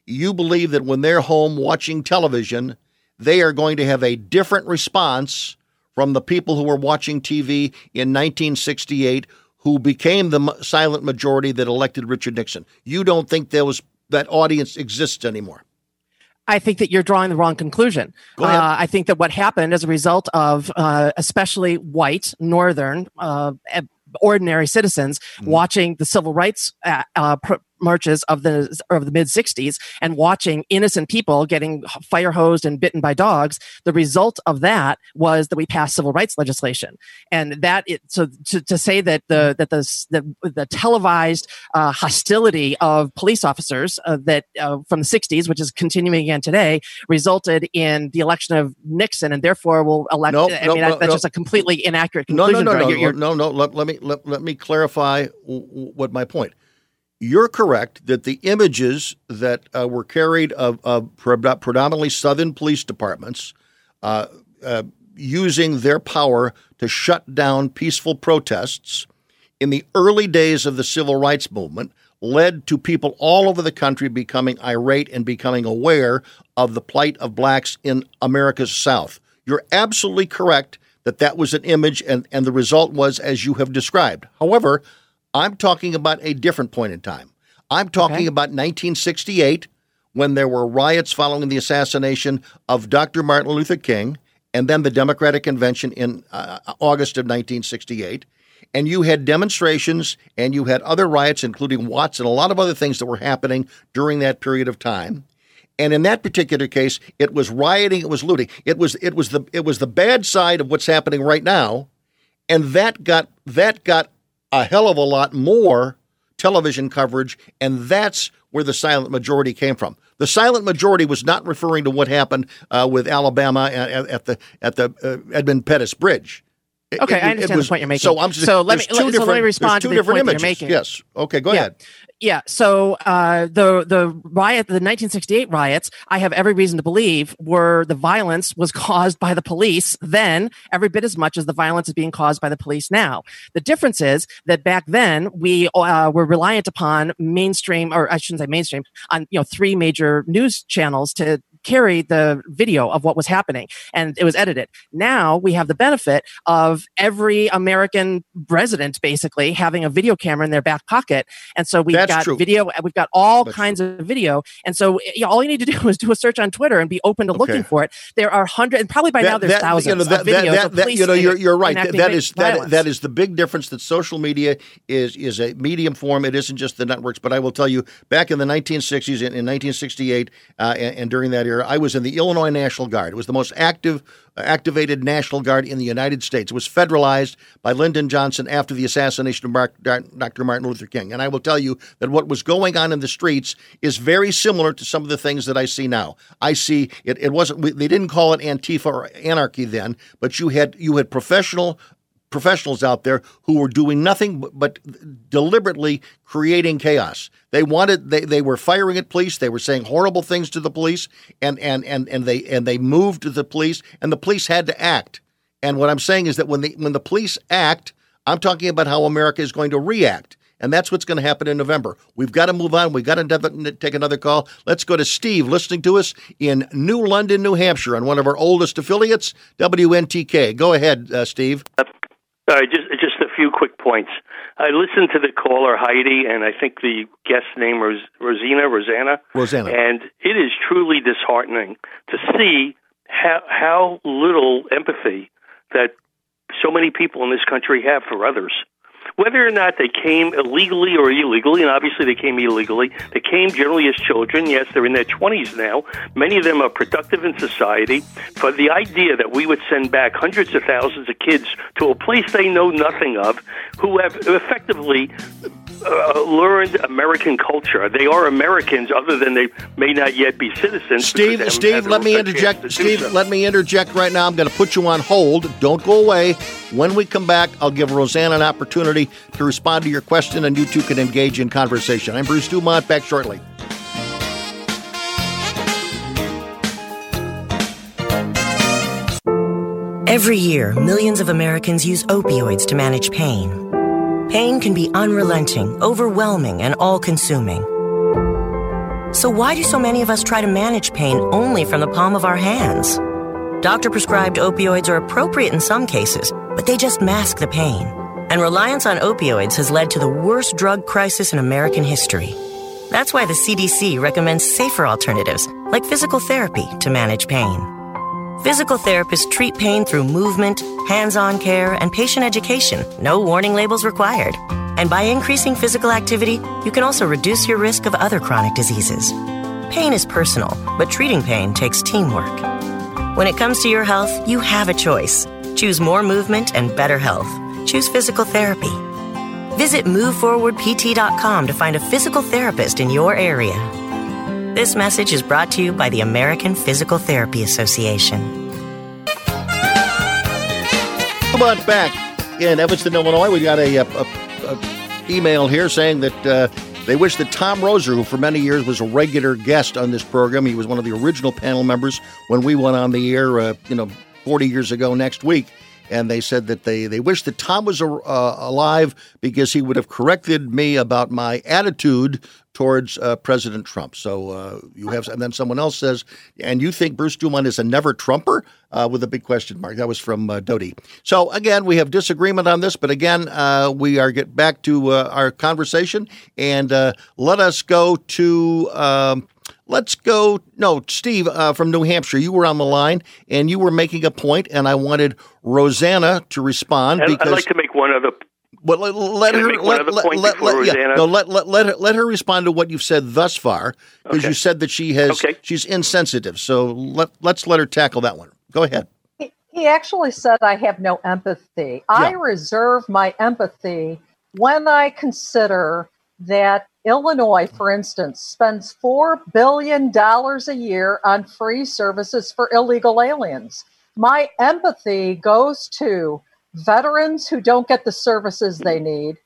you believe that when they're home watching television, they are going to have a different response from the people who were watching TV in 1968 who became the silent majority that elected Richard Nixon. You don't think those that audience exists anymore. I think that you're drawing the wrong conclusion. Uh, I think that what happened as a result of uh, especially white, northern, uh, ordinary citizens mm. watching the civil rights uh, uh, pr- marches of the of the mid 60s and watching innocent people getting fire hosed and bitten by dogs the result of that was that we passed civil rights legislation. And that it, so to, to say that the that the the, the televised uh, hostility of police officers uh, that uh, from the 60s which is continuing again today resulted in the election of Nixon and therefore will elect nope, I mean that, that's just a completely inaccurate conclusion no no no no, you're, no, no, no let, let me let, let me clarify what my point you're correct that the images that uh, were carried of, of, predominantly Southern police departments uh, uh, using their power to shut down peaceful protests in the early days of the civil rights movement led to people all over the country becoming irate and becoming aware of the plight of blacks in America's South. You're absolutely correct that that was an image, and, and the result was as you have described. However, I'm talking about a different point in time. I'm talking okay. about 1968 when there were riots following the assassination of Dr. Martin Luther King and then the Democratic Convention in uh, August of 1968. And you had demonstrations and you had other riots, including Watts and a lot of other things that were happening during that period of time. And in that particular case, it was rioting, it was looting. It was it was the it was the bad side of what's happening right now. And that got that got a hell of a lot more television coverage, and that's where the silent majority came from. The silent majority was not referring to what happened uh, with Alabama at, at the at the uh, Edmund Pettus Bridge. Okay, it, I understand was, the point you're making. So I'm just, so let me let, so let me respond to the point images. you're making. Yes. Okay, go yeah. ahead yeah. So uh, the the riot, the 1968 riots, I have every reason to believe were the violence was (laughs) caused by the police then, every bit as much as the violence is being caused by the police now. The difference is that back then we uh, were reliant upon mainstream, or I shouldn't say mainstream, on you know three major news channels to carry the video of what was happening and it was edited. Now we have the benefit of every American resident basically having a video camera in their back pocket. And so we've That's got true. video, we've got all That's kinds true. of video. And so you know, all you need to do (laughs) is do a search on Twitter and be open to okay. looking for it. There are hundreds, and probably by that, now there's that, thousands you know, that, of videos that, that, you know, you're, you're right. That is that, that is the big difference that social media is is a medium form. It isn't just the networks. But I will tell you, back in the 1960s, in, in 1968, uh, and, and during that era, I was in the Illinois National Guard. It was the most active uh, activated National Guard in the United States. It was federalized by Lyndon Johnson after the assassination of Dr. Martin Luther King. And I will tell you that what was going on in the streets is very similar to some of the things that I see now. I see it, it wasn't they didn't call it Antifa or anarchy then, but you had you had professional professionals out there who were doing nothing but, deliberately creating chaos. They wanted they, they were firing at police, they were saying horrible things to the police and and and and they and they moved the police and the police had to act. And what I'm saying is that when the when the police act, I'm talking about how America is going to react. And that's what's going to happen in November. We've got to move on. We've got to take another call. Let's go to Steve, listening to us in New London, New Hampshire, on one of our oldest affiliates, WNTK. Go ahead, uh, Steve. All right, just just a few quick points. I listened to the caller Heidi, and I think the guest name was Rosina, Rosanna. Rosanna. And it is truly disheartening to see how how little empathy that so many people in this country have for others whether or not they came illegally or illegally, and obviously they came illegally, they came generally as children. Yes, they're in their 20s now. Many of them are productive in society. But the idea that we would send back hundreds of thousands of kids to a place they know nothing of, who have effectively uh, learned American culture. They are Americans, other than they may not yet be citizens. Steve, Steve, let me interject. Steve, so. let me interject right now. I'm going to put you on hold. Don't go away. When we come back, I'll give Rosanna an opportunity to respond to your question, and you two can engage in conversation. I'm Bruce Dumont. Back shortly. Every year, millions of Americans use opioids to manage pain. Pain can be unrelenting, overwhelming, and all consuming. So, why do so many of us try to manage pain only from the palm of our hands? Doctor prescribed opioids are appropriate in some cases, but they just mask the pain. And reliance on opioids has led to the worst drug crisis in American history. That's why the CDC recommends safer alternatives, like physical therapy, to manage pain. Physical therapists treat pain through movement, hands on care, and patient education. No warning labels required. And by increasing physical activity, you can also reduce your risk of other chronic diseases. Pain is personal, but treating pain takes teamwork. When it comes to your health, you have a choice. Choose more movement and better health. Choose physical therapy. Visit moveforwardpt.com to find a physical therapist in your area. This message is brought to you by the American Physical Therapy Association. Come on back in Evanston, Illinois. We got a, a, a email here saying that uh, they wish that Tom Roeser, who for many years was a regular guest on this program, he was one of the original panel members when we went on the air, uh, you know, 40 years ago next week and they said that they, they wish that Tom was uh, alive because he would have corrected me about my attitude towards uh, President Trump. So uh, you have, and then someone else says, and you think Bruce Dumont is a never Trumper? Uh, with a big question mark. That was from uh, Dodie. So again, we have disagreement on this, but again, uh, we are get back to our conversation and let us go to. Um, Let's go. No, Steve uh, from New Hampshire, you were on the line and you were making a point, and I wanted Rosanna to respond and because I'd like to make one other. Well, let, let her let, let, let, let, yeah, no, let, let, let, her, let her respond to what you've said thus far because Okay. you said that she has Okay. she's insensitive. So let let's let her tackle that one. Go ahead. He, he actually said, I have no empathy. I reserve my empathy when I consider that Illinois, for instance, spends $4 billion a year on free services for illegal aliens. My empathy goes to veterans who don't get the services they need.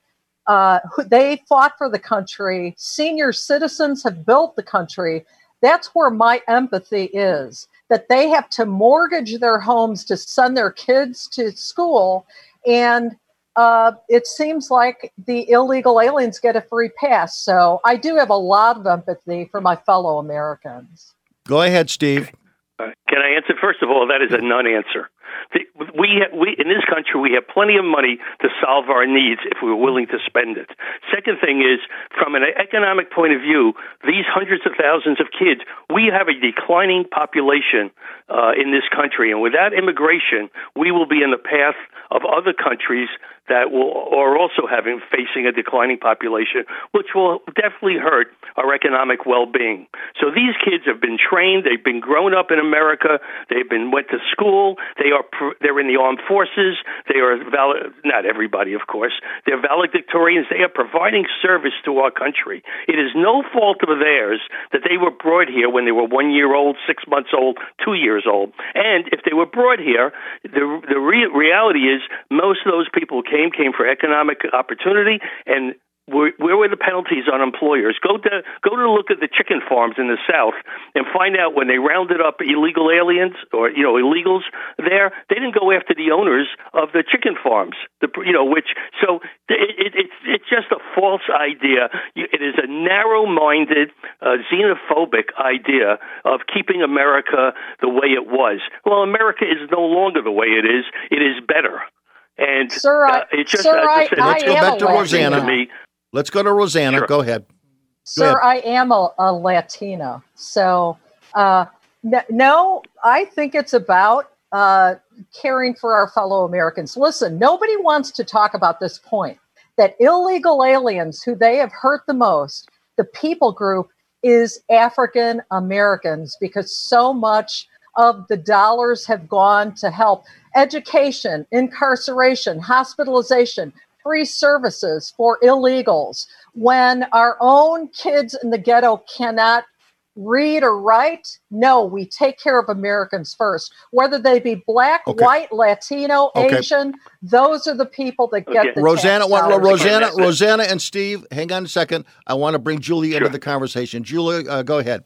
Uh, who, they fought for the country. Senior citizens have built the country. That's where my empathy is that they have to mortgage their homes to send their kids to school. And uh, it seems like the illegal aliens get a free pass. So I do have a lot of empathy for my fellow Americans. Go ahead, Steve. Uh, Can I answer? First of all, that is a non-answer. The- We, we in this country we have plenty of money to solve our needs if we were willing to spend it. Second thing is, from an economic point of view, these hundreds of thousands of kids, we have a declining population uh, in this country, and without immigration, we will be in the path of other countries that will are also having facing a declining population, which will definitely hurt our economic well-being. So these kids have been trained, they've been grown up in America, they've been went to school, they are they're in the armed forces, they are valid, not everybody, of course, they're valedictorians, they are providing service to our country. It is no fault of theirs that they were brought here when they were one year old, six months old, two years old, and if they were brought here, the the re- reality is most of those people came came for economic opportunity and where, where were the penalties on employers? Go to go to look at the chicken farms in the South and find out when they rounded up illegal aliens or you know illegals there, they didn't go after the owners of the chicken farms. The you know which so it, it, it's it's just a false idea. It is a narrow-minded, uh, xenophobic idea of keeping America the way it was. Well, America is no longer the way it is. It is better. And Sir, I- uh, it just, sir, I just I- Let's I go am back to Latina. Rosanna. to. Let's go to Rosanna. Go ahead. Sir, I am a, a Latina. So, uh, no, I think it's about uh, caring for our fellow Americans. Listen, nobody wants to talk about this point that illegal aliens who they have hurt the most, the people group is African Americans because so much of the dollars have gone to help education, incarceration, hospitalization, free services for illegals. When our own kids in the ghetto cannot read or write, no, we take care of Americans first. Whether they be black, Okay. white, Latino, Okay. Asian, those are the people that get Okay. the Rosanna, tax one, dollars. Rosanna, That- that- Rosanna, and Steve. Hang on a second. I want to bring Julie into the conversation. Julie, uh, go ahead.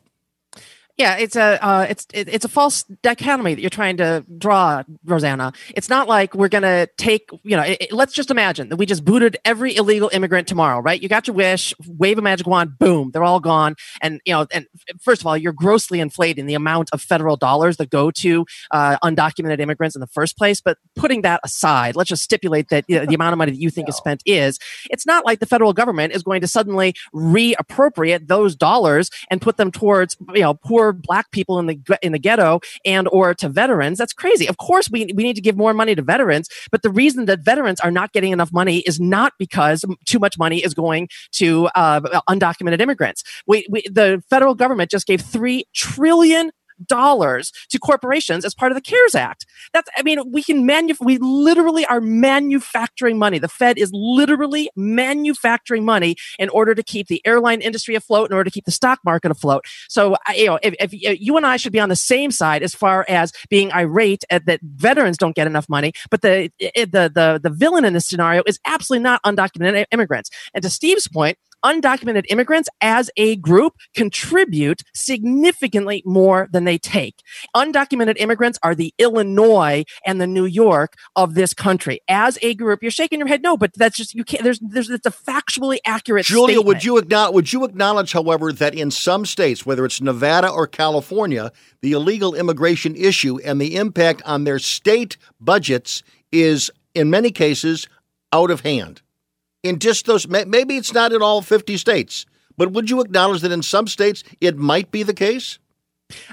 Yeah, it's a uh, it's it, it's a false dichotomy that you're trying to draw, Rosanna. It's not like we're gonna take you know. It, it, let's just imagine that we just booted every illegal immigrant tomorrow, right? You got your wish, wave a magic wand, boom, they're all gone. And you know, and first of all, you're grossly inflating the amount of federal dollars that go to uh, undocumented immigrants in the first place. But putting that aside, let's just stipulate that you know, the amount of money that you think no. is spent is. It's not like the federal government is going to suddenly reappropriate those dollars and put them towards you know poor poor black people in the in the ghetto and or to veterans. That's crazy. Of course, we we need to give more money to veterans, but the reason that veterans are not getting enough money is not because too much money is going to uh, undocumented immigrants. We, we the federal government just gave three trillion dollars to corporations as part of the CARES Act. That's, I mean, we can manu, we literally are manufacturing money. The Fed is literally manufacturing money in order to keep the airline industry afloat, in order to keep the stock market afloat. So, you know, if, if you and I should be on the same side as far as being irate at that veterans don't get enough money, but the, the, the, the villain in this scenario is absolutely not undocumented immigrants. And to Steve's point, undocumented immigrants as a group contribute significantly more than they take. Undocumented immigrants are the Illinois and the New York of this country. As a group, you're shaking your head no, but that's just you can't. There's there's it's a factually accurate. Julia, statement. would you acknowledge? Would you acknowledge, however, that in some states, whether it's Nevada or California, the illegal immigration issue and the impact on their state budgets is in many cases out of hand? In just those, maybe it's not in all 50 states, but would you acknowledge that in some states it might be the case?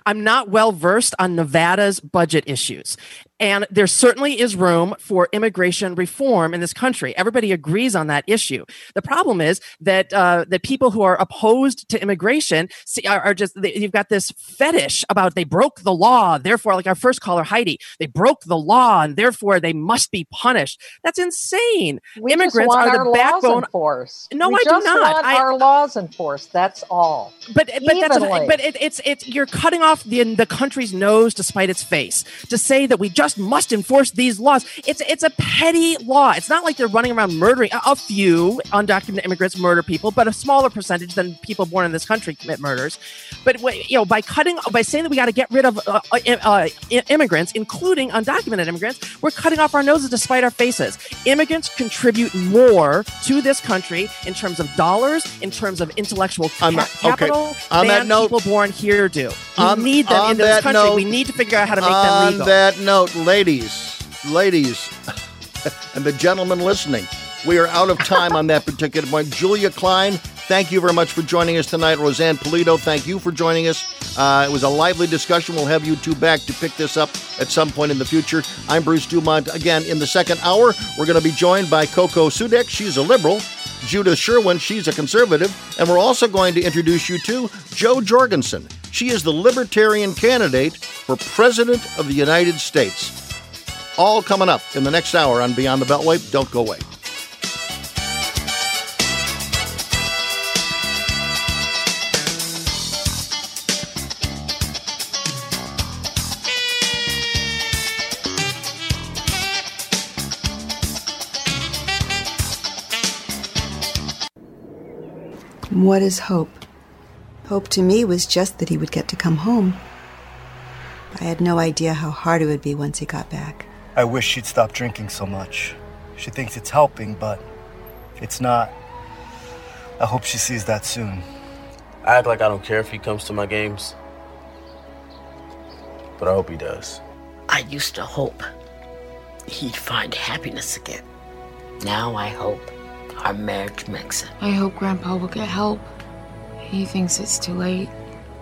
I'm not well versed on Nevada's budget issues. And there certainly is room for immigration reform in this country. Everybody agrees on that issue. The problem is that uh, that people who are opposed to immigration see, are, are, just they, you've got this fetish about they broke the law, therefore, like our first caller Heidi, they broke the law and therefore they must be punished. That's insane. We Immigrants are the backbone. Enforced. No, we I do not. Want I, our laws enforced. That's all. But but that's but it, it's it's you're cutting off the the country's nose despite its face to say that we just just must enforce these laws. It's it's a petty law. It's not like they're running around murdering. A, few undocumented immigrants murder people, but a smaller percentage than people born in this country commit murders. But you know, by cutting, by saying that we got to get rid of uh, uh, uh immigrants, including undocumented immigrants, we're cutting off our noses to spite our faces. Immigrants contribute more to this country in terms of dollars, in terms of intellectual ca- capital okay. on than note, people born here do. We on, need them in this country. Note, we need to figure out how to make them legal. On that note, ladies, ladies, (laughs) and the gentlemen listening, we are out of time on that particular point. Julia Klein, thank you very much for joining us tonight. Rosanna Pulido, thank you for joining us. Uh, it was a lively discussion. We'll have you two back to pick this up at some point in the future. I'm Bruce Dumont. Again, in the second hour, we're going to be joined by Coco Soodek. She's a liberal. Judith Sherwin, she's a conservative. And we're also going to introduce you to Jo Jorgensen. She is the Libertarian candidate for President of the United States. All coming up in the next hour on Beyond the Beltway. Don't go away. What is hope? Hope to me was just that he would get to come home. I had no idea how hard it would be once he got back. I wish she'd stop drinking so much. She thinks it's helping, but it's not. I hope she sees that soon. I act like I don't care if he comes to my games. But I hope he does. I used to hope he'd find happiness again. Now I hope our marriage makes it. I hope Grandpa will get help. He thinks it's too late,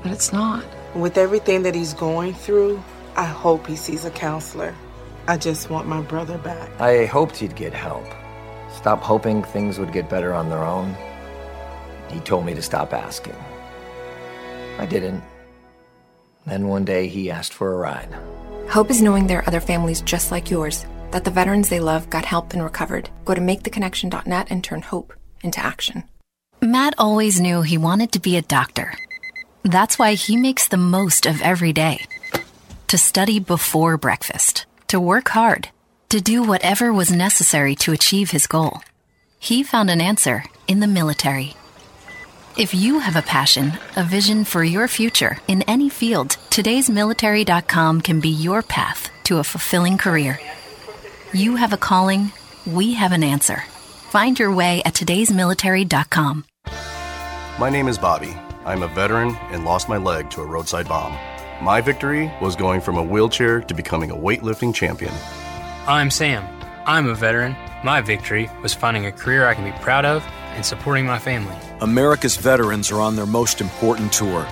but it's not. With everything that he's going through, I hope he sees a counselor. I just want my brother back. I hoped he'd get help. Stop hoping things would get better on their own. He told me to stop asking. I didn't. Then one day he asked for a ride. Hope is knowing there are other families just like yours that the veterans they love got help and recovered. Go to maketheconnection.net and turn hope into action. Matt always knew he wanted to be a doctor. That's why he makes the most of every day. To study before breakfast, to work hard, to do whatever was necessary to achieve his goal. He found an answer in the military If you have a passion, a vision for your future in any field, today'smilitary.com can be your path to a fulfilling career. You have a calling, we have an answer. Find your way at today'smilitary.com. My name is Bobby. I'm a veteran and lost my leg to a roadside bomb. My victory was going from a wheelchair to becoming a weightlifting champion. I'm Sam. I'm a veteran. My victory was finding a career I can be proud of and supporting my family. America's veterans are on their most important tour,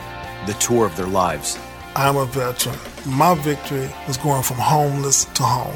the tour of their lives. I'm a veteran. My victory was going from homeless to home.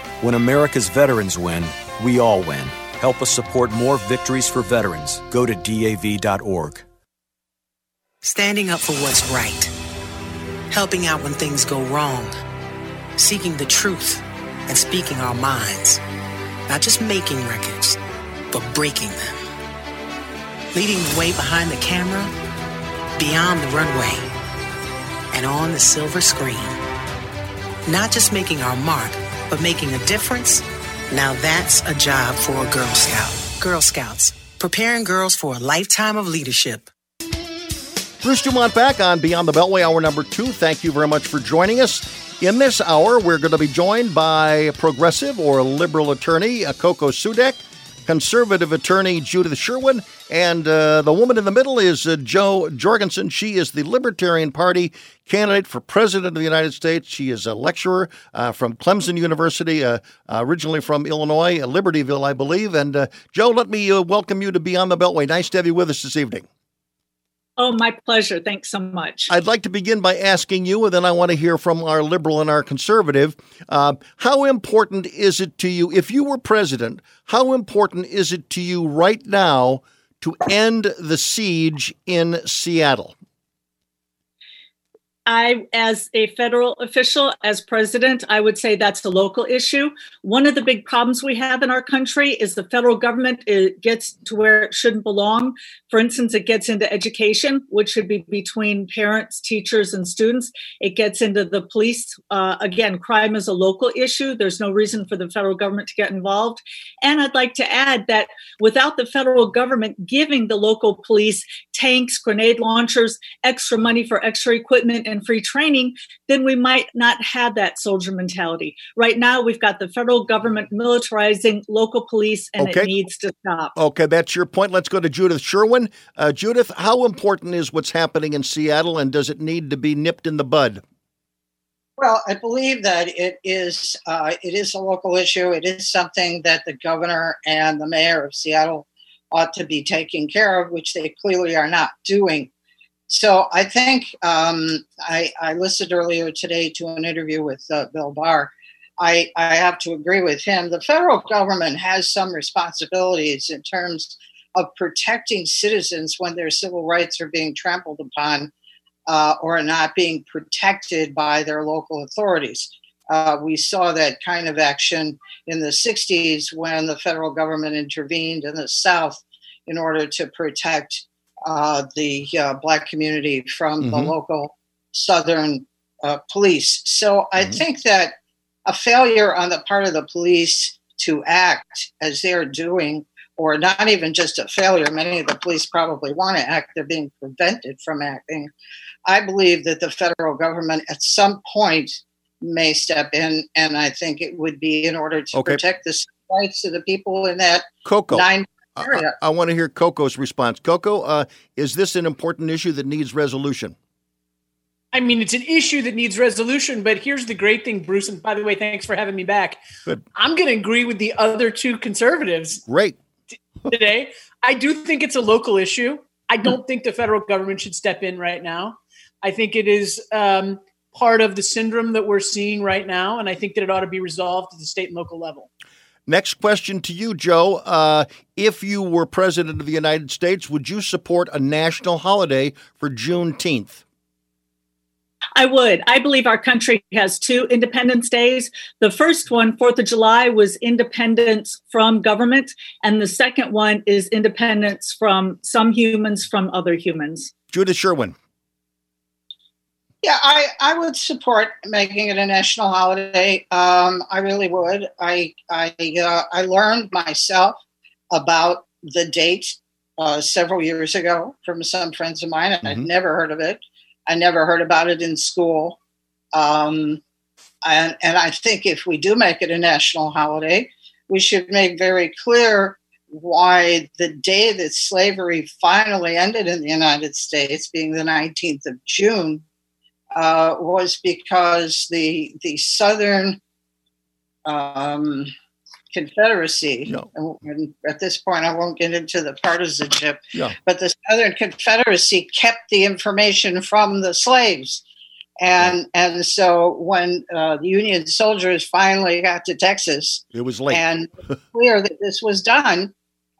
When America's veterans win, we all win. Help us support more victories for veterans. Go to DAV.org. Standing up for what's right. Helping out when things go wrong. Seeking the truth and speaking our minds. Not just making records, but breaking them. Leading the way behind the camera, beyond the runway, and on the silver screen. Not just making our mark, but making a difference now that's a job for a Girl Scout. Girl Scouts, preparing girls for a lifetime of leadership. Bruce Dumont back on Beyond the Beltway, hour number two. Thank you very much for joining us. In this hour, we're going to be joined by progressive or liberal attorney Coco Soodek, conservative attorney Judith Sherwin, and uh, the woman in the middle is uh, Jo Jorgensen. She is the Libertarian Party candidate for President of the United States. She is a lecturer uh, from Clemson University, uh, originally from Illinois, Libertyville, I believe. And uh, Jo, let me uh, welcome you to Beyond the Beltway. Nice to have you with us this evening. Oh, my pleasure. Thanks so much. I'd like to begin by asking you, and then I want to hear from our liberal and our conservative. Uh, how important is it to you, if you were president, how important is it to you right now to end the siege in Seattle? I, as a federal official, as president, I would say that's a local issue. One of the big problems we have in our country is the federal government it gets to where it shouldn't belong. For instance, it gets into education, which should be between parents, teachers, and students. It gets into the police. Uh, again, crime is a local issue. There's no reason for the federal government to get involved. And I'd like to add that without the federal government giving the local police tanks, grenade launchers, extra money for extra equipment, and free training, then we might not have that soldier mentality. Right now, we've got the federal government militarizing local police, and okay. it needs to stop. Okay, that's your point. Let's go to Judith Sherwin. Uh, Judith, how important is what's happening in Seattle, and does it need to be nipped in the bud? Well, I believe that it is uh, it is a local issue. It is something that the governor and the mayor of Seattle ought to be taking care of, which they clearly are not doing. So I think um, I, I, listened earlier today to an interview with uh, Bill Barr. I, I have to agree with him. The federal government has some responsibilities in terms of protecting citizens when their civil rights are being trampled upon uh, or not being protected by their local authorities. Uh, we saw that kind of action in the 60s when the federal government intervened in the South in order to protect uh, the uh, black community from mm-hmm. the local Southern uh, police. So I mm-hmm. think that a failure on the part of the police to act as they're doing, or not even just a failure, many of the police probably want to act, they're being prevented from acting. I believe that the federal government at some point may step in, and I think it would be in order to okay. protect the rights of the people in that Coco. nine I, I, want to hear Coco's response. Coco, uh, is this an important issue that needs resolution? I mean, it's an issue that needs resolution, but here's the great thing, Bruce. And by the way, thanks for having me back. Good. I'm going to agree with the other two conservatives. Great. T- today, I do think it's a local issue. I don't think the federal government should step in right now. I think it is um, part of the syndrome that we're seeing right now, and I think that it ought to be resolved at the state and local level. Next question to you, Jo. Uh, if you were president of the United States, would you support a national holiday for Juneteenth? I would. I believe our country has two Independence Days. The first one, Fourth of July, was independence from government, and the second one is independence from some humans from other humans. Judith Sherwin. Yeah, I, I would support making it a national holiday. Um, I really would. I I uh, I learned myself about the date uh, several years ago from some friends of mine, and mm-hmm. I'd never heard of it. I never heard about it in school. Um, and, and I think if we do make it a national holiday, we should make very clear why the day that slavery finally ended in the United States, being the 19th of June, uh, was because the the Southern um, Confederacy. No. And at this point, I won't get into the partisanship, yeah. but the Southern Confederacy kept the information from the slaves. And and so when uh, the Union soldiers finally got to Texas, it was late, and (laughs) clear that this was done.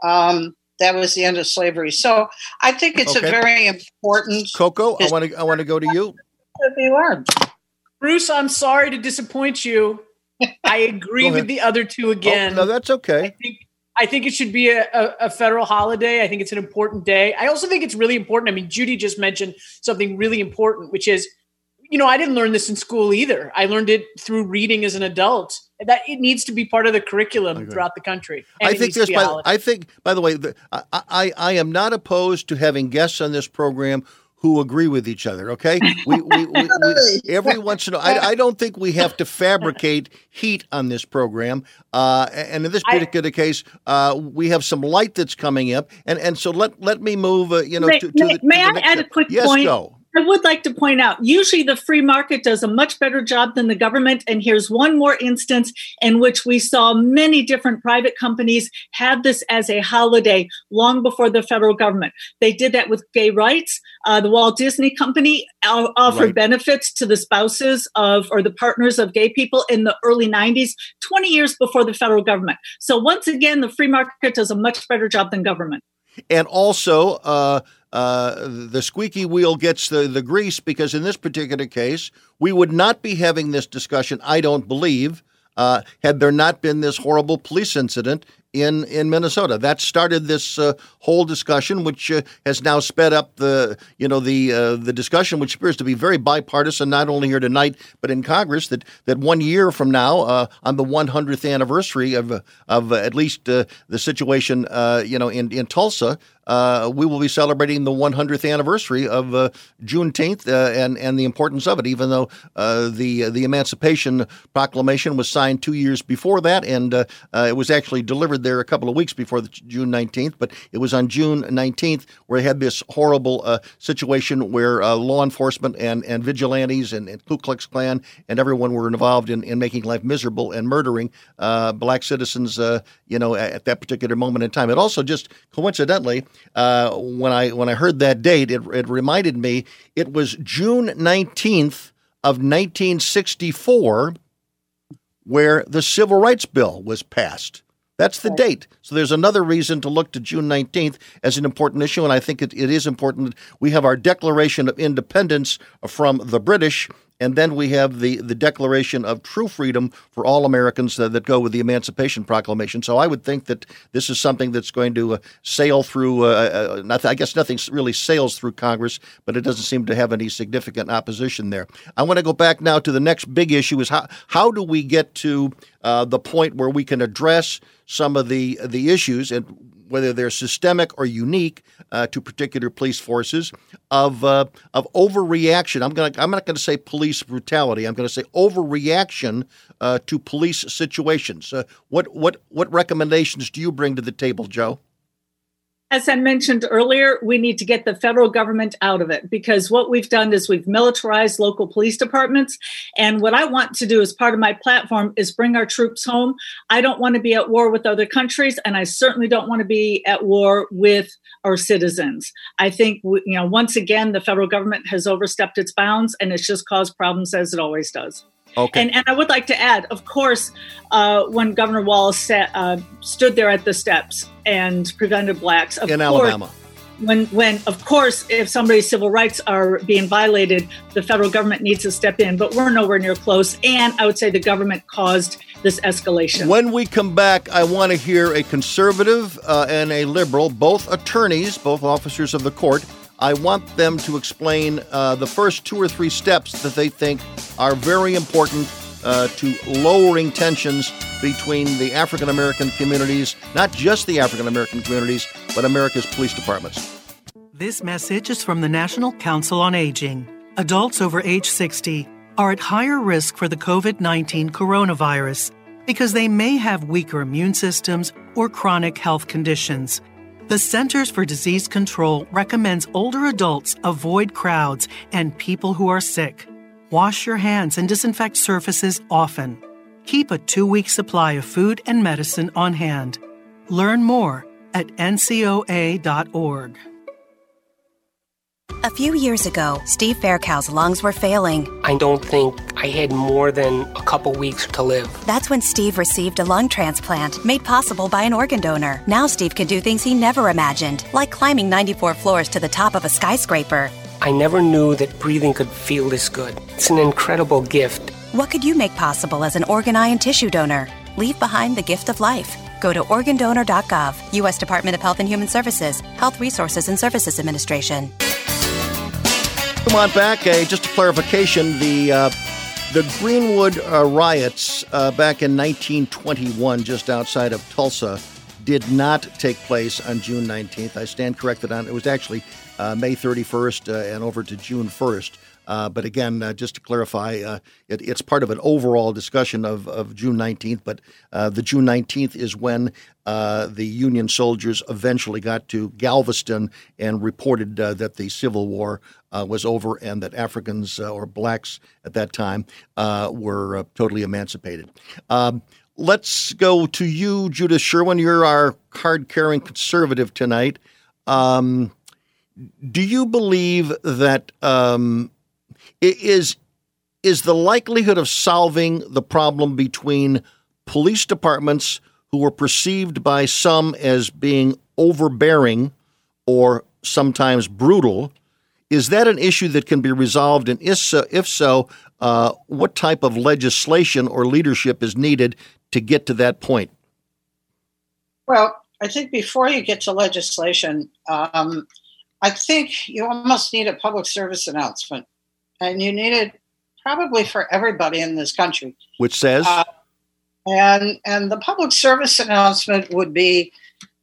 Um, that was the end of slavery. So I think it's okay. a very important. Coco, I want to I want to go to you. To be learned. Bruce, I'm sorry to disappoint you. I (laughs) agree with the other two oh, again. Oh, no, that's okay. I think, I think it should be a, a, a, federal holiday. I think it's an important day. I also think it's really important. I mean, Judy just mentioned something really important, which is, you know, I didn't learn this in school either. I learned it through reading as an adult. That it needs to be part of the curriculum throughout the country. I think this. By, I think, by the way, the, I, I I am not opposed to having guests on this program who agree with each other. Okay, we, we, we, we (laughs) every once in a while, I, I, don't think we have to fabricate heat on this program. Uh, and in this particular I, case, uh, we have some light that's coming up, and and so let let me move. Uh, you know, may, to, to the, may I add step. a quick yes, point? Go. I would like to point out usually the free market does a much better job than the government. And here's one more instance in which we saw many different private companies have this as a holiday long before the federal government. They did that with gay rights. Uh, the Walt Disney Company offered right. benefits to the spouses of or the partners of gay people in the early 90s, 20 years before the federal government. So once again, the free market does a much better job than government. And also, uh, uh, the squeaky wheel gets the, the grease because in this particular case, we would not be having this discussion, I don't believe, uh, had there not been this horrible police incident in in Minnesota. That started this uh, whole discussion, which uh, has now sped up the you know the uh, the discussion, which appears to be very bipartisan, not only here tonight but in Congress. That that one year from now, uh, on the 100th anniversary of of at least uh, the situation uh, you know in in Tulsa, uh, we will be celebrating the 100th anniversary of uh, Juneteenth uh, and and the importance of it. Even though the the Emancipation Proclamation was signed two years before that, and it was actually delivered there a couple of weeks before the June 19th, but it was on June 19th where they had this horrible uh, situation where uh, law enforcement and, and vigilantes and, and, Ku Klux Klan and everyone were involved in, in making life miserable and murdering uh, black citizens, uh, you know, at, at, that particular moment in time. It also just coincidentally, uh, when I when I heard that date, it, it reminded me it was June 19th of 1964 where the Civil Rights Bill was passed. That's the date. So there's another reason to look to June 19th as an important issue, and I think it, it is important. We have our Declaration of Independence from the British, and then we have the, the Declaration of True Freedom for all Americans that, that go with the Emancipation Proclamation. So I would think that this is something that's going to uh, sail through, uh, uh, I guess nothing really sails through Congress, but it doesn't seem to have any significant opposition there. I want to go back now to the next big issue is how, how do we get to uh, the point where we can address some of the, the issues and whether they're systemic or unique uh, to particular police forces, of uh, of overreaction. I'm going I'm not going to say police brutality. I'm going to say overreaction uh, to police situations. Uh, what what what recommendations do you bring to the table, Jo? As I mentioned earlier, we need to get the federal government out of it because what we've done is we've militarized local police departments. And what I want to do as part of my platform is bring our troops home. I don't want to be at war with other countries, and I certainly don't want to be at war with our citizens. I think, you know, once again, the federal government has overstepped its bounds and it's just caused problems as it always does. Okay. And, and I would like to add, of course, uh, when Governor Wallace sat, uh, stood there at the steps and prevented blacks of in course, Alabama. When, when, of course, if somebody's civil rights are being violated, the federal government needs to step in. But we're nowhere near close. And I would say the government caused this escalation. When we come back, I want to hear a conservative uh, and a liberal, both attorneys, both officers of the court. I want them to explain uh, the first two or three steps that they think are very important uh, to lowering tensions between the African American communities, not just the African American communities, but America's police departments. This message is from the National Council on Aging. Adults over age 60 are at higher risk for the COVID 19 coronavirus because they may have weaker immune systems or chronic health conditions. The Centers for Disease Control recommends older adults avoid crowds and people who are sick. Wash your hands and disinfect surfaces often. Keep a two week supply of food and medicine on hand. Learn more at ncoa.org. A few years ago, Steve Faircow's lungs were failing. I don't think I had more than a couple weeks to live. That's when Steve received a lung transplant made possible by an organ donor. Now Steve can do things he never imagined, like climbing 94 floors to the top of a skyscraper. I never knew that breathing could feel this good. It's an incredible gift. What could you make possible as an organ, eye, and tissue donor? Leave behind the gift of life. Go to organdonor.gov, U.S. Department of Health and Human Services, Health Resources and Services Administration. Come on back. Uh, just a clarification: the uh, the Greenwood uh, riots uh, back in 1921, just outside of Tulsa, did not take place on June 19th. I stand corrected on it was actually uh, May 31st uh, and over to June 1st. Uh, but again, uh, just to clarify, uh, it, it's part of an overall discussion of, of June 19th. But uh, the June 19th is when the Union soldiers eventually got to Galveston and reported that the Civil War was over and that Africans or blacks at that time were totally emancipated. Um, let's go to you, Judith Sherwin. You're our card carrying conservative tonight. Um, do you believe that um, is is the likelihood of solving the problem between police departments who were perceived by some as being overbearing or sometimes brutal is that an issue that can be resolved? And if so, if so uh, what type of legislation or leadership is needed to get to that point? Well i think before you get to legislation um, I think you almost need a public service announcement, and you need it probably for everybody in this country. Which says, uh, and and the public service announcement would be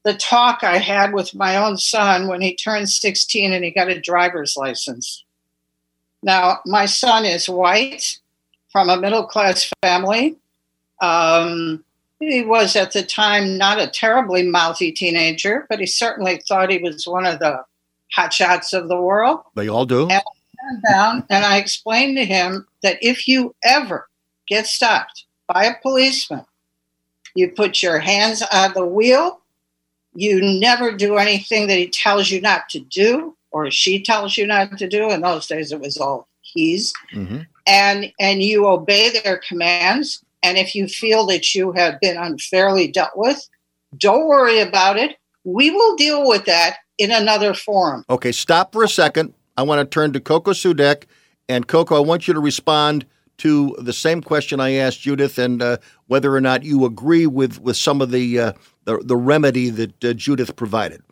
the talk I had with my own son when he turned 16 and he got a driver's license. Now, my son is white from a middle class family. Um, he was at the time not a terribly mouthy teenager, but he certainly thought he was one of the hotshots of the world. They all do. And I down and I explained to him that if you ever get stopped by a policeman, you put your hands on the wheel. You never do anything that he tells you not to do or she tells you not to do. In those days, it was all he's. Mm-hmm. And and you obey their commands. And if you feel that you have been unfairly dealt with, don't worry about it. We will deal with that in another forum. Okay, stop for a second. I want to turn to Coco Soodek. And Coco, I want you to respond to the same question I asked Judith and uh, whether or not you agree with, with some of the, uh, the, the, remedy that uh, Judith provided.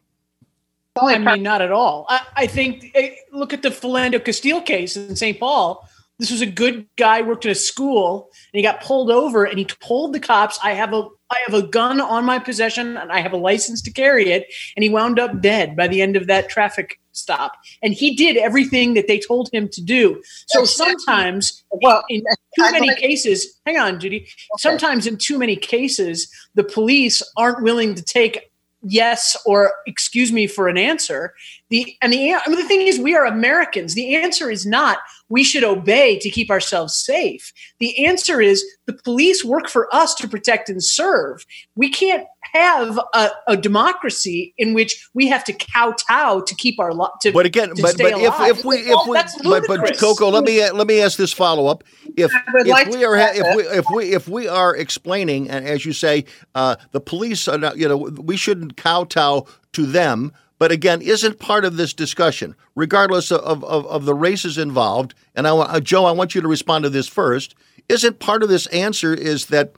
I mean, not at all. I, I think, eh, look at the Philando Castile case in St. Paul. This was a good guy, worked at a school, and he got pulled over and he told the cops, I have a I have a gun on my possession and I have a license to carry it. And he wound up dead by the end of that traffic stop. And he did everything that they told him to do. So sometimes, well, in too many cases, hang on, Judy. Okay. Sometimes in too many cases, the police aren't willing to take yes or excuse me for an answer. The and the I mean, the thing is, we are Americans. The answer is not we should obey to keep ourselves safe. The answer is the police work for us to protect and serve. We can't have a, a democracy in which we have to kowtow to keep our lo- to, but again, to but, but if, if we if Well, we but, but. Coco, let me let me ask this follow up. If if like we are if we if we if we are explaining, and as you say, uh, the police are not, you know, we shouldn't kowtow to them. But again, isn't part of this discussion, regardless of, of, of the races involved, and I, uh, Jo, I want you to respond to this first. Isn't part of this answer is that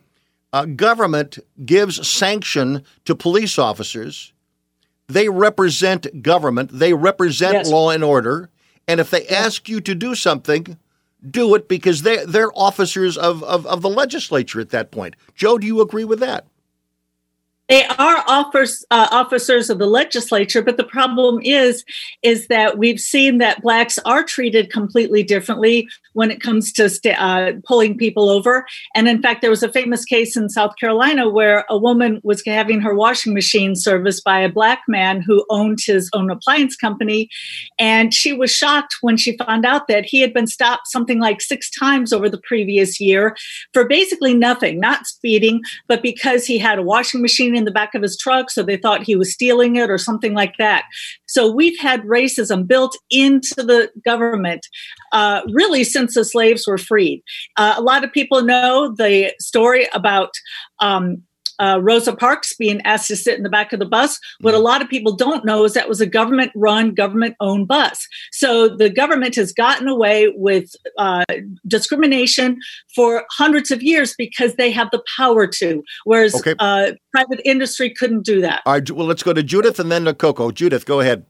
uh, government gives sanction to police officers. They represent government. They represent Yes. law and order. And if they ask you to do something, do it because they they're officers of, of, of the legislature at that point. Jo, do you agree with that? They are offers, uh, officers of the legislature, but the problem is, is that we've seen that blacks are treated completely differently when it comes to sta uh, pulling people over. And in fact, there was a famous case in South Carolina where a woman was having her washing machine serviced by a black man who owned his own appliance company, and she was shocked when she found out that he had been stopped something like six times over the previous year for basically nothing, not speeding, but because he had a washing machine in the back of his truck, so they thought he was stealing it or something like that. So we've had racism built into the government uh, really since the slaves were freed. Uh, a lot of people know the story about. Um, uh, Rosa Parks being asked to sit in the back of the bus. What a lot of people don't know is that was a government run, government owned bus. So the government has gotten away with uh, discrimination for hundreds of years because they have the power to, whereas Okay. uh, private industry couldn't do that. All right, well, let's go to Judith and then to Coco. Judith, go ahead.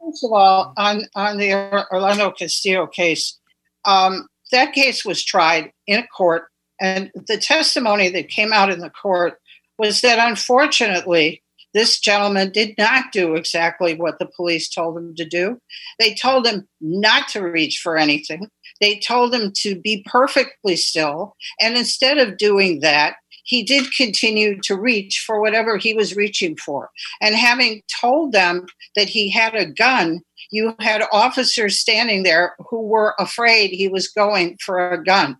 First of all, on on the Philando Castillo case, um, that case was tried in a court, and the testimony that came out in the court was that unfortunately, this gentleman did not do exactly what the police told him to do. They told him not to reach for anything. They told him to be perfectly still, and instead of doing that, he did continue to reach for whatever he was reaching for. And having told them that he had a gun, you had officers standing there who were afraid he was going for a gun.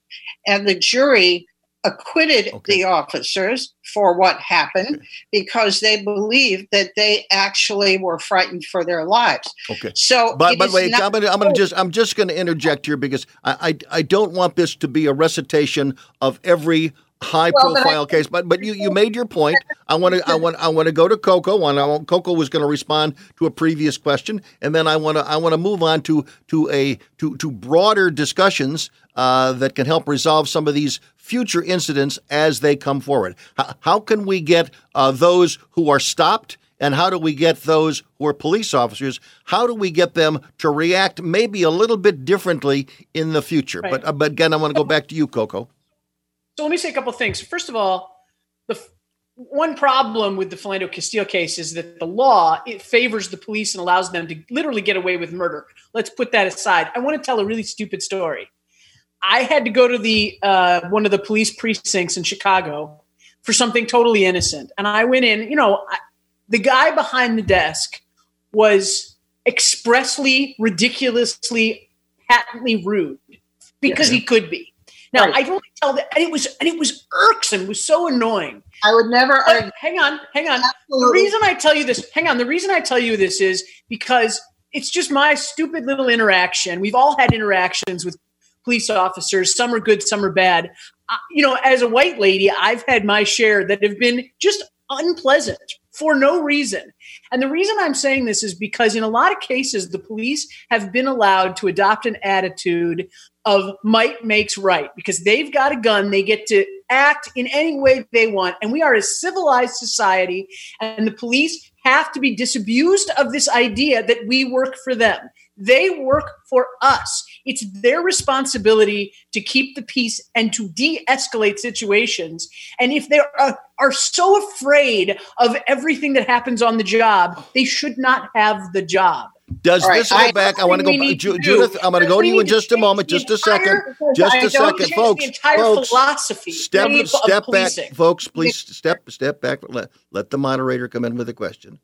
And the jury acquitted the officers for what happened because they believed that they actually were frightened for their lives. Okay. So, but but wait, I'm gonna I'm gonna just I'm just gonna interject here because I I, I don't want this to be a recitation of every high Well, but I- profile case. But but you, you made your point. I want to I want I want to go to Coco. And I want, Coco was going to respond to a previous question, and then I want to I want to move on to to a to to broader discussions uh, that can help resolve some of these future incidents as they come forward. How, how can we get uh, those who are stopped? And how do we get those who are police officers? How do we get them to react maybe a little bit differently in the future? Right. But uh, but again, I want to go back to you, Coco. So let me say a couple of things. First of all, the f- one problem with the Philando Castillo case is that the law it favors the police and allows them to literally get away with murder. Let's put that aside. I want to tell a really stupid story. I had to go to the uh, one of the police precincts in Chicago for something totally innocent, and I went in. You know, I, the guy behind the desk was expressly, ridiculously, patently rude because he could be. Now I only tell that, and it was and it was irksome. It was so annoying. I would never. But hang on, hang on. The reason I tell you this, hang on. The reason I tell you this is because it's just my stupid little interaction. We've all had interactions with police officers. Some are good, some are bad. Uh, you know, as a white lady, I've had my share that have been just unpleasant for no reason. And the reason I'm saying this is because in a lot of cases, the police have been allowed to adopt an attitude of might makes right because they've got a gun. They get to act in any way they want. And we are a civilized society, and the police have to be disabused of this idea that we work for them. They work for us. It's their responsibility to keep the peace and to de escalate situations. And if they are, are so afraid of everything that happens on the job, they should not have the job. Does All right, this go I- back? I want to go, we need Ju- Judith. I'm going to go to you in just a moment. Just a second. Just a second, folks. The entire folks, philosophy Step, step back, folks. Please step, step back. Let, let the moderator come in with a question.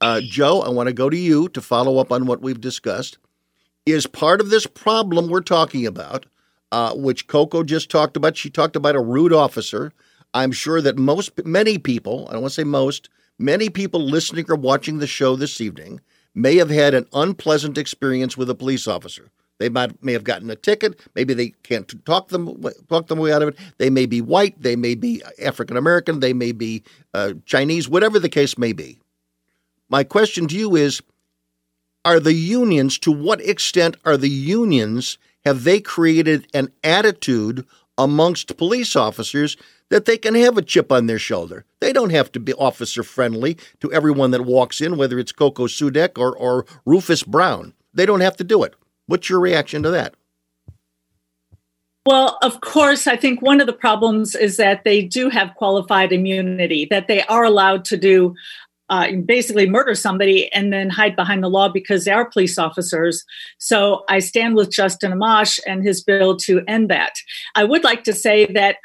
Uh, Jo, I want to go to you to follow up on what we've discussed. Is part of this problem we're talking about, uh, which Coco just talked about. She talked about a rude officer. I'm sure that most, many people, I don't want to say most, many people listening or watching the show this evening may have had an unpleasant experience with a police officer. They might may have gotten a ticket. Maybe they can't talk them talk them way out of it. They may be white. They may be African American. They may be uh, Chinese. Whatever the case may be. My question to you is: Are the unions? To what extent are the unions? Have they created an attitude amongst police officers that they can have a chip on their shoulder. They don't have to be officer friendly to everyone that walks in, whether it's Coco Soodek or, or Rufus Brown. They don't have to do it. What's your reaction to that? Well, of course, I think one of the problems is that they do have qualified immunity, that they are allowed to do uh, basically murder somebody and then hide behind the law because they are police officers. So I stand with Justin Amash and his bill to end that. I would like to say that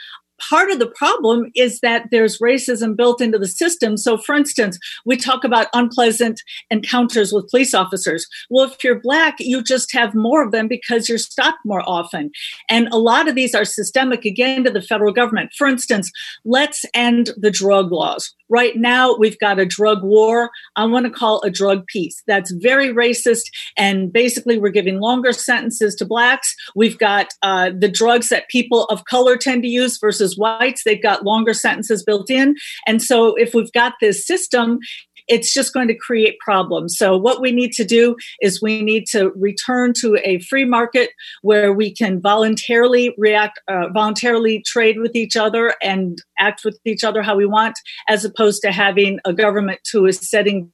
part of the problem is that there's racism built into the system. So, for instance, we talk about unpleasant encounters with police officers. Well, if you're black, you just have more of them because you're stopped more often. And a lot of these are systemic again to the federal government. For instance, let's end the drug laws. Right now, we've got a drug war. I want to call a drug peace. That's very racist. And basically, we're giving longer sentences to blacks. We've got uh, the drugs that people of color tend to use versus whites. They've got longer sentences built in. And so, if we've got this system, it's just going to create problems. So, what we need to do is we need to return to a free market where we can voluntarily react, uh, voluntarily trade with each other and act with each other how we want, as opposed to having a government who is setting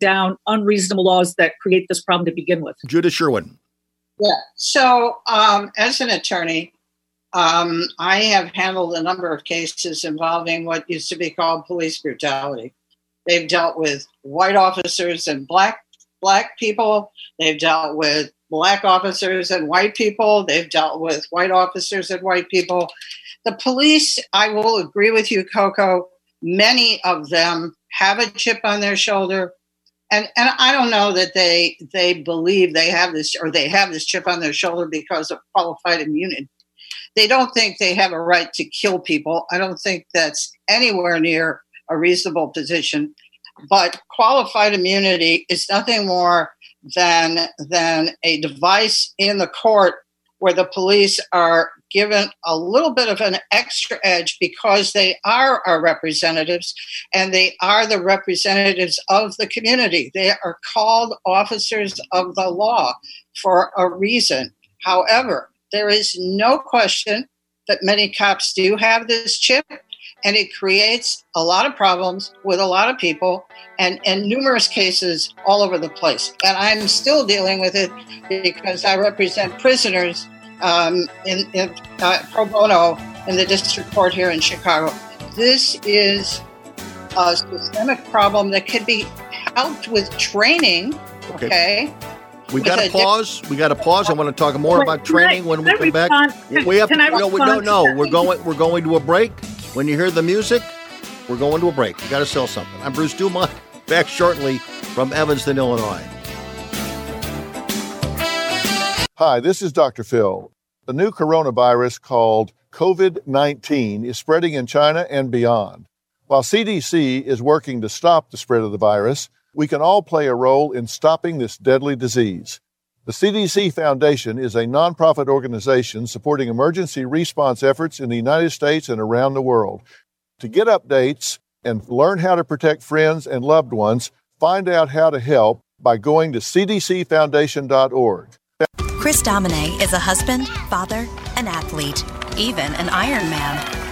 down unreasonable laws that create this problem to begin with. Judith Sherwin. Yeah. So, um, as an attorney, um, I have handled a number of cases involving what used to be called police brutality. They've dealt with white officers and black black people. They've dealt with black officers and white people. They've dealt with white officers and white people. The police, I will agree with you, Coco. Many of them have a chip on their shoulder. And, and I don't know that they they believe they have this or they have this chip on their shoulder because of qualified immunity. They don't think they have a right to kill people. I don't think that's anywhere near a reasonable position. But qualified immunity is nothing more than than a device in the court where the police are given a little bit of an extra edge because they are our representatives and they are the representatives of the community. They are called officers of the law for a reason. However, there is no question that many cops do have this chip and it creates a lot of problems with a lot of people and, and numerous cases all over the place. And I'm still dealing with it because I represent prisoners um, in, in uh, pro bono in the district court here in Chicago. This is a systemic problem that could be helped with training. Okay. okay we got to pause. We got to pause. I want to talk more about training when we come back. We have to. No, no, no. We're going. We're going to a break. When you hear the music, we're going to a break. You got to sell something. I'm Bruce Dumont. (laughs) Back shortly from Evanston, Illinois. Hi, this is Dr. Phil. The new coronavirus called COVID 19 is spreading in China and beyond. While CDC is working to stop the spread of the virus, we can all play a role in stopping this deadly disease. The CDC Foundation is a nonprofit organization supporting emergency response efforts in the United States and around the world. To get updates and learn how to protect friends and loved ones, find out how to help by going to cdcfoundation.org. Chris Domine is a husband, father, an athlete, even an Ironman.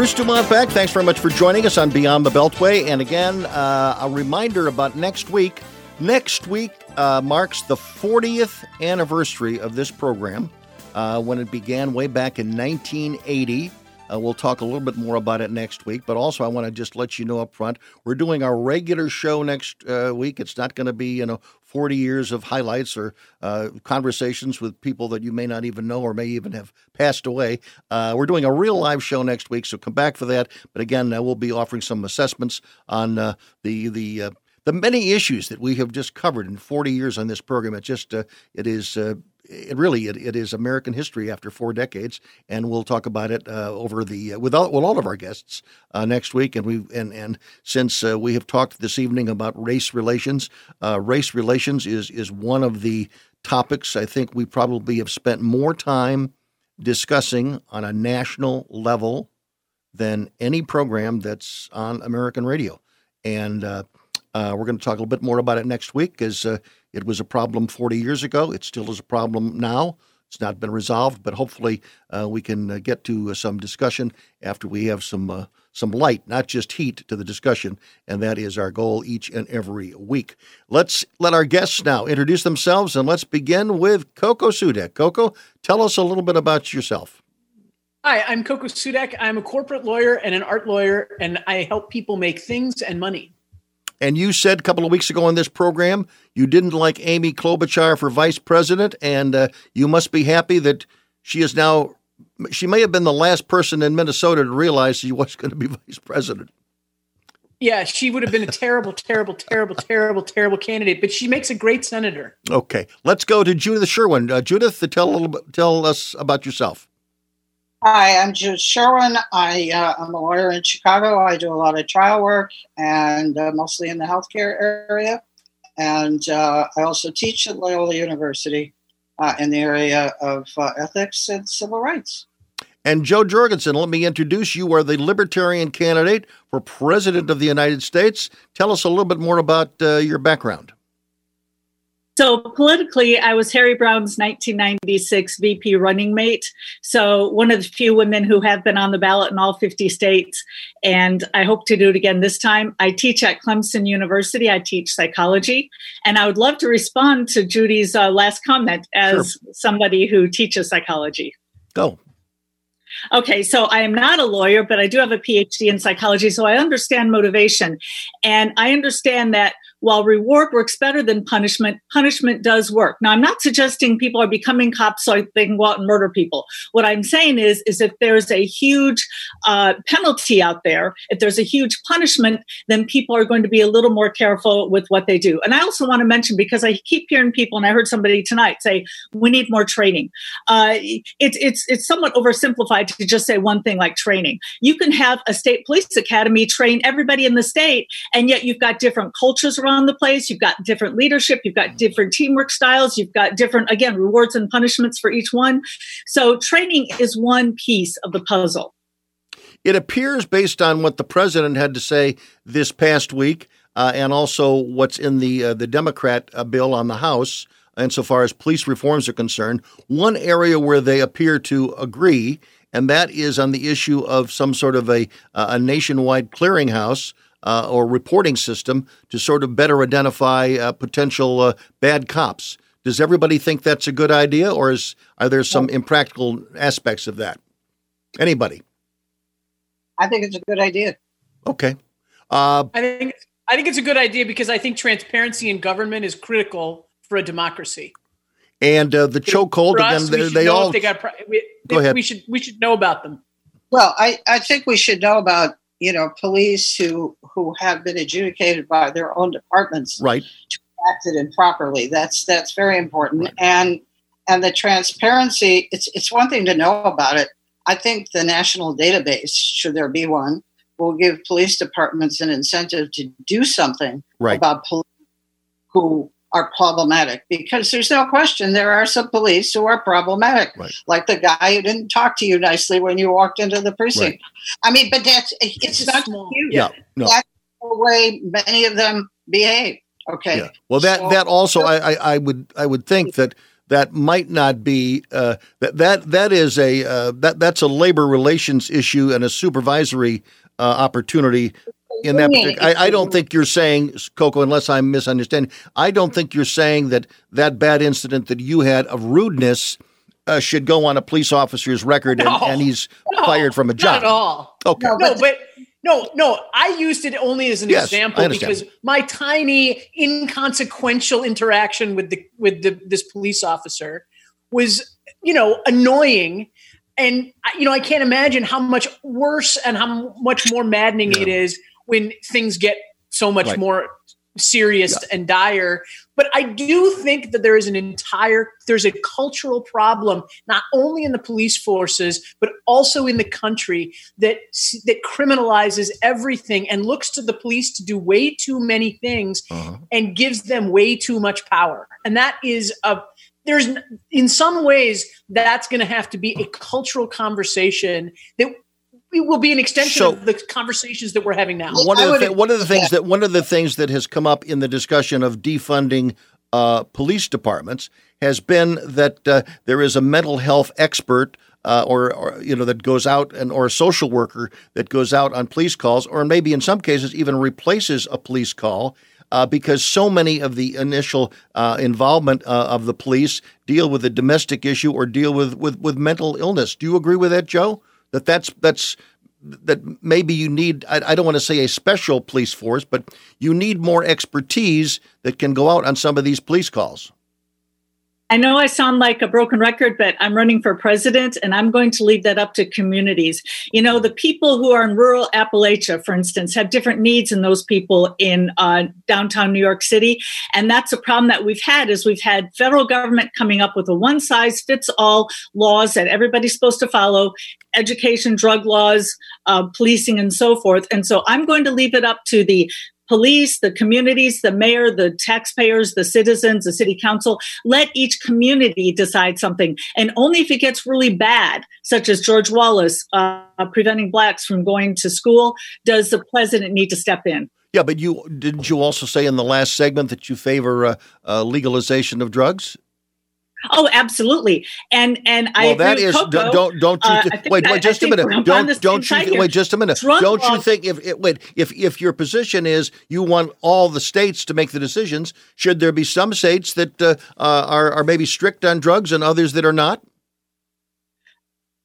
Bruce Dumont back. Thanks very much for joining us on Beyond the Beltway. And again, uh, a reminder about next week. Next week uh, marks the 40th anniversary of this program. uh, when it began way back in 1980. Uh, we'll talk a little bit more about it next week, but also I want to just let you know up front we're doing our regular show next uh, week. It's not going to be you know 40 years of highlights or uh, conversations with people that you may not even know or may even have passed away. Uh, we're doing a real live show next week, so come back for that. But again, uh, we'll be offering some assessments on uh, the the the many issues that we have just covered in 40 years on this program. It just uh, it is uh, it really it, it is American history after four decades, and we'll talk about it uh, over the uh, with all, with all of our guests uh, next week. And we and and since uh, we have talked this evening about race relations, race relations is is one of the topics I think we probably have spent more time discussing on a national level than any program that's on American radio, and uh, we're going to talk a little bit more about it next week because uh, it was a problem 40 years ago. It still is a problem now. It's not been resolved, but hopefully uh, we can uh, get to uh, some discussion after we have some uh, some light, not just heat, to the discussion, and that is our goal each and every week. Let's let our guests now introduce themselves, and let's begin with Coco Soodek. Coco, tell us a little bit about yourself. Hi, I'm Coco Soodek. I'm a corporate lawyer and an art lawyer, and I help people make things and money. And you said a couple of weeks ago on this program you didn't like Amy Klobuchar for vice president, and uh, you must be happy that she is now. She may have been the last person in Minnesota to realize she was going to be (laughs) vice president. Yeah, she would have been a terrible, terrible, terrible, terrible, terrible candidate, but she makes a great senator. Okay, let's go to Judith Sherwin. Uh, Judith, tell a little bit, tell us about yourself. Hi, I'm Judith Sherwin. I, uh, I'm a lawyer in Chicago. I do a lot of trial work and uh, mostly in the healthcare area. And uh, I also teach at Loyola University uh, in the area of uh, ethics and civil rights. And Jo Jorgensen, let me introduce you. are the Libertarian candidate for President of the United States. Tell us a little bit more about uh, your background. So politically, I was Harry Browne's 1996 VP running mate. So one of the few women who have been on the ballot in all 50 states. And I hope to do it again this time. I teach at Clemson University. I teach psychology. And I would love to respond to Judy's uh, last comment as sure. somebody who teaches psychology. Go. Okay, so I am not a lawyer, but I do have a PhD in psychology, so I understand motivation. And I understand that while reward works better than punishment, punishment does work. Now, I'm not suggesting people are becoming cops so they can go out and murder people. What I'm saying is, is if there's a huge uh, penalty out there, if there's a huge punishment, then people are going to be a little more careful with what they do. And I also want to mention because I keep hearing people, and I heard somebody tonight say we need more training. Uh, it's it's it's somewhat oversimplified to just say one thing like training. You can have a state police academy train everybody in the state, and yet you've got different cultures around around the place. You've got different leadership, you've got different teamwork styles, you've got different, again, rewards and punishments for each one. So training is one piece of the puzzle. It appears, based on what the president had to say this past week, uh, and also what's in the uh, the Democrat uh, bill on the House, insofar as police reforms are concerned, one area where they appear to agree, and that is on the issue of some sort of a a nationwide clearinghouse uh, or reporting system to sort of better identify uh, potential uh, bad cops. Does everybody think that's a good idea, or is are there some impractical aspects of that? Anybody? I think it's a good idea. Okay. Uh, I think I think it's a good idea because I think transparency in government is critical for a democracy. And uh, the chokehold again, they, they all. They got, we, Go ahead. We should we should know about them. Well, I, I think we should know about you know police who who have been adjudicated by their own departments right to acted improperly that's that's very important right. and and the transparency it's it's one thing to know about it i think the national database should there be one will give police departments an incentive to do something right. about police who are problematic because there's no question there are some police who are problematic, right. like the guy who didn't talk to you nicely when you walked into the precinct. Right. I mean, but that's it's, it's not small. Yeah, no. That's the way many of them behave. Okay. Yeah. Well, that so, that also, I, I, I would I would think that that might not be uh, that that that is a uh, that that's a labor relations issue and a supervisory uh, opportunity in that I, I, don't think you're saying coco unless i'm misunderstanding i don't think you're saying that that bad incident that you had of rudeness uh, should go on a police officer's record and, No. and he's No, fired from a job. Not at all. Okay. No, but no, no. I used it only as an Yes, example because my tiny, inconsequential interaction with the with the this police officer was, you know, annoying. And you know, I can't imagine how much worse and how much more maddening it is when things get so much Right. more serious and dire but i do think that there is an entire there's a cultural problem not only in the police forces but also in the country that that criminalizes everything and looks to the police to do way too many things Uh-huh. and gives them way too much power and that is a there's in some ways that's going to have to be a cultural conversation that it will be an extension So- of the conversations that we're having now one of the thi- one of the things that one of the things that has come up in the discussion of defunding uh, police departments has been that uh, there is a mental health expert uh, or, or you know that goes out and or a social worker that goes out on police calls or maybe in some cases even replaces a police call uh, because so many of the initial uh, involvement uh, of the police deal with a domestic issue or deal with, with, with mental illness. Do you agree with that, Jo? That that's that's that maybe you need I, I don't want to say a special police force, but you need more expertise that can go out on some of these police calls. I know I sound like a broken record, but I'm running for president and I'm going to leave that up to communities. You know, the people who are in rural Appalachia, for instance, have different needs than those people in uh, downtown New York City. And that's a problem that we've had is we've had federal government coming up with a one size fits all laws that everybody's supposed to follow, education, drug laws, uh, policing, and so forth. And so I'm going to leave it up to the police, the communities, the mayor, the taxpayers, the citizens, the city council. Let each community decide something. And only if it gets really bad, such as George Wallace uh, preventing blacks from going to school, does the president need to step in. Yeah, but you didn't you also say in the last segment that you favor uh, uh, legalization of drugs? Oh, absolutely. And and I Well, agree that is Coco. don't don't don't you Uh, wait that- wait just a minute don't don't you wait just a minute Drug don't you think if it, wait if if your position is you want all the states to make the decisions should there be some states that uh, uh, are are maybe strict on drugs and others that are not?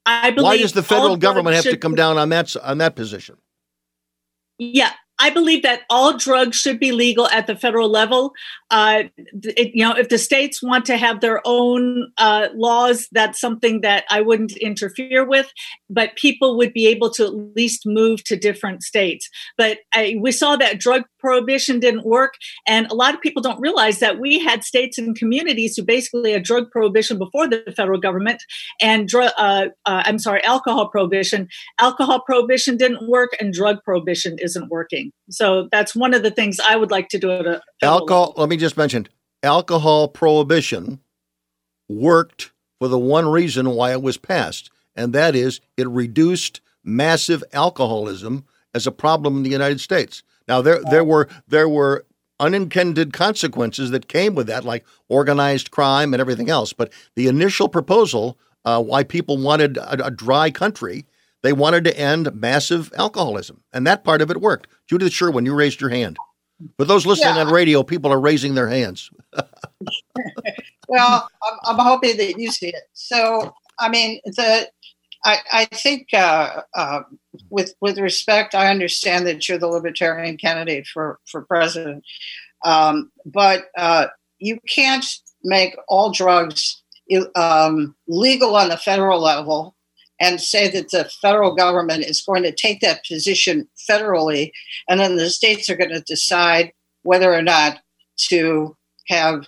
I believe Why does the federal government have to come down on that on that position? Yeah, I believe that all drugs should be legal at the federal level. Uh, it, you know, if the states want to have their own uh, laws, that's something that I wouldn't interfere with. But people would be able to at least move to different states. But I, we saw that drug prohibition didn't work, and a lot of people don't realize that we had states and communities who basically had drug prohibition before the federal government, and dr- uh, uh, I'm sorry, alcohol prohibition. Alcohol prohibition didn't work, and drug prohibition isn't working. So that's one of the things I would like to do at a Alcohol. Let me just mention alcohol prohibition worked for the one reason why it was passed, and that is it reduced massive alcoholism as a problem in the United States. Now there there were there were unintended consequences that came with that, like organized crime and everything else. But the initial proposal, uh, why people wanted a, a dry country, they wanted to end massive alcoholism, and that part of it worked. Judith Sherwin, you raised your hand. For those listening Yeah. on radio, people are raising their hands. (laughs) well, I'm, I'm hoping that you see it. So, I mean, the I, I think uh, uh, with with respect, I understand that you're the libertarian candidate for for president, um, but uh, you can't make all drugs um, legal on the federal level and say that the federal government is going to take that position federally, and then the states are going to decide whether or not to have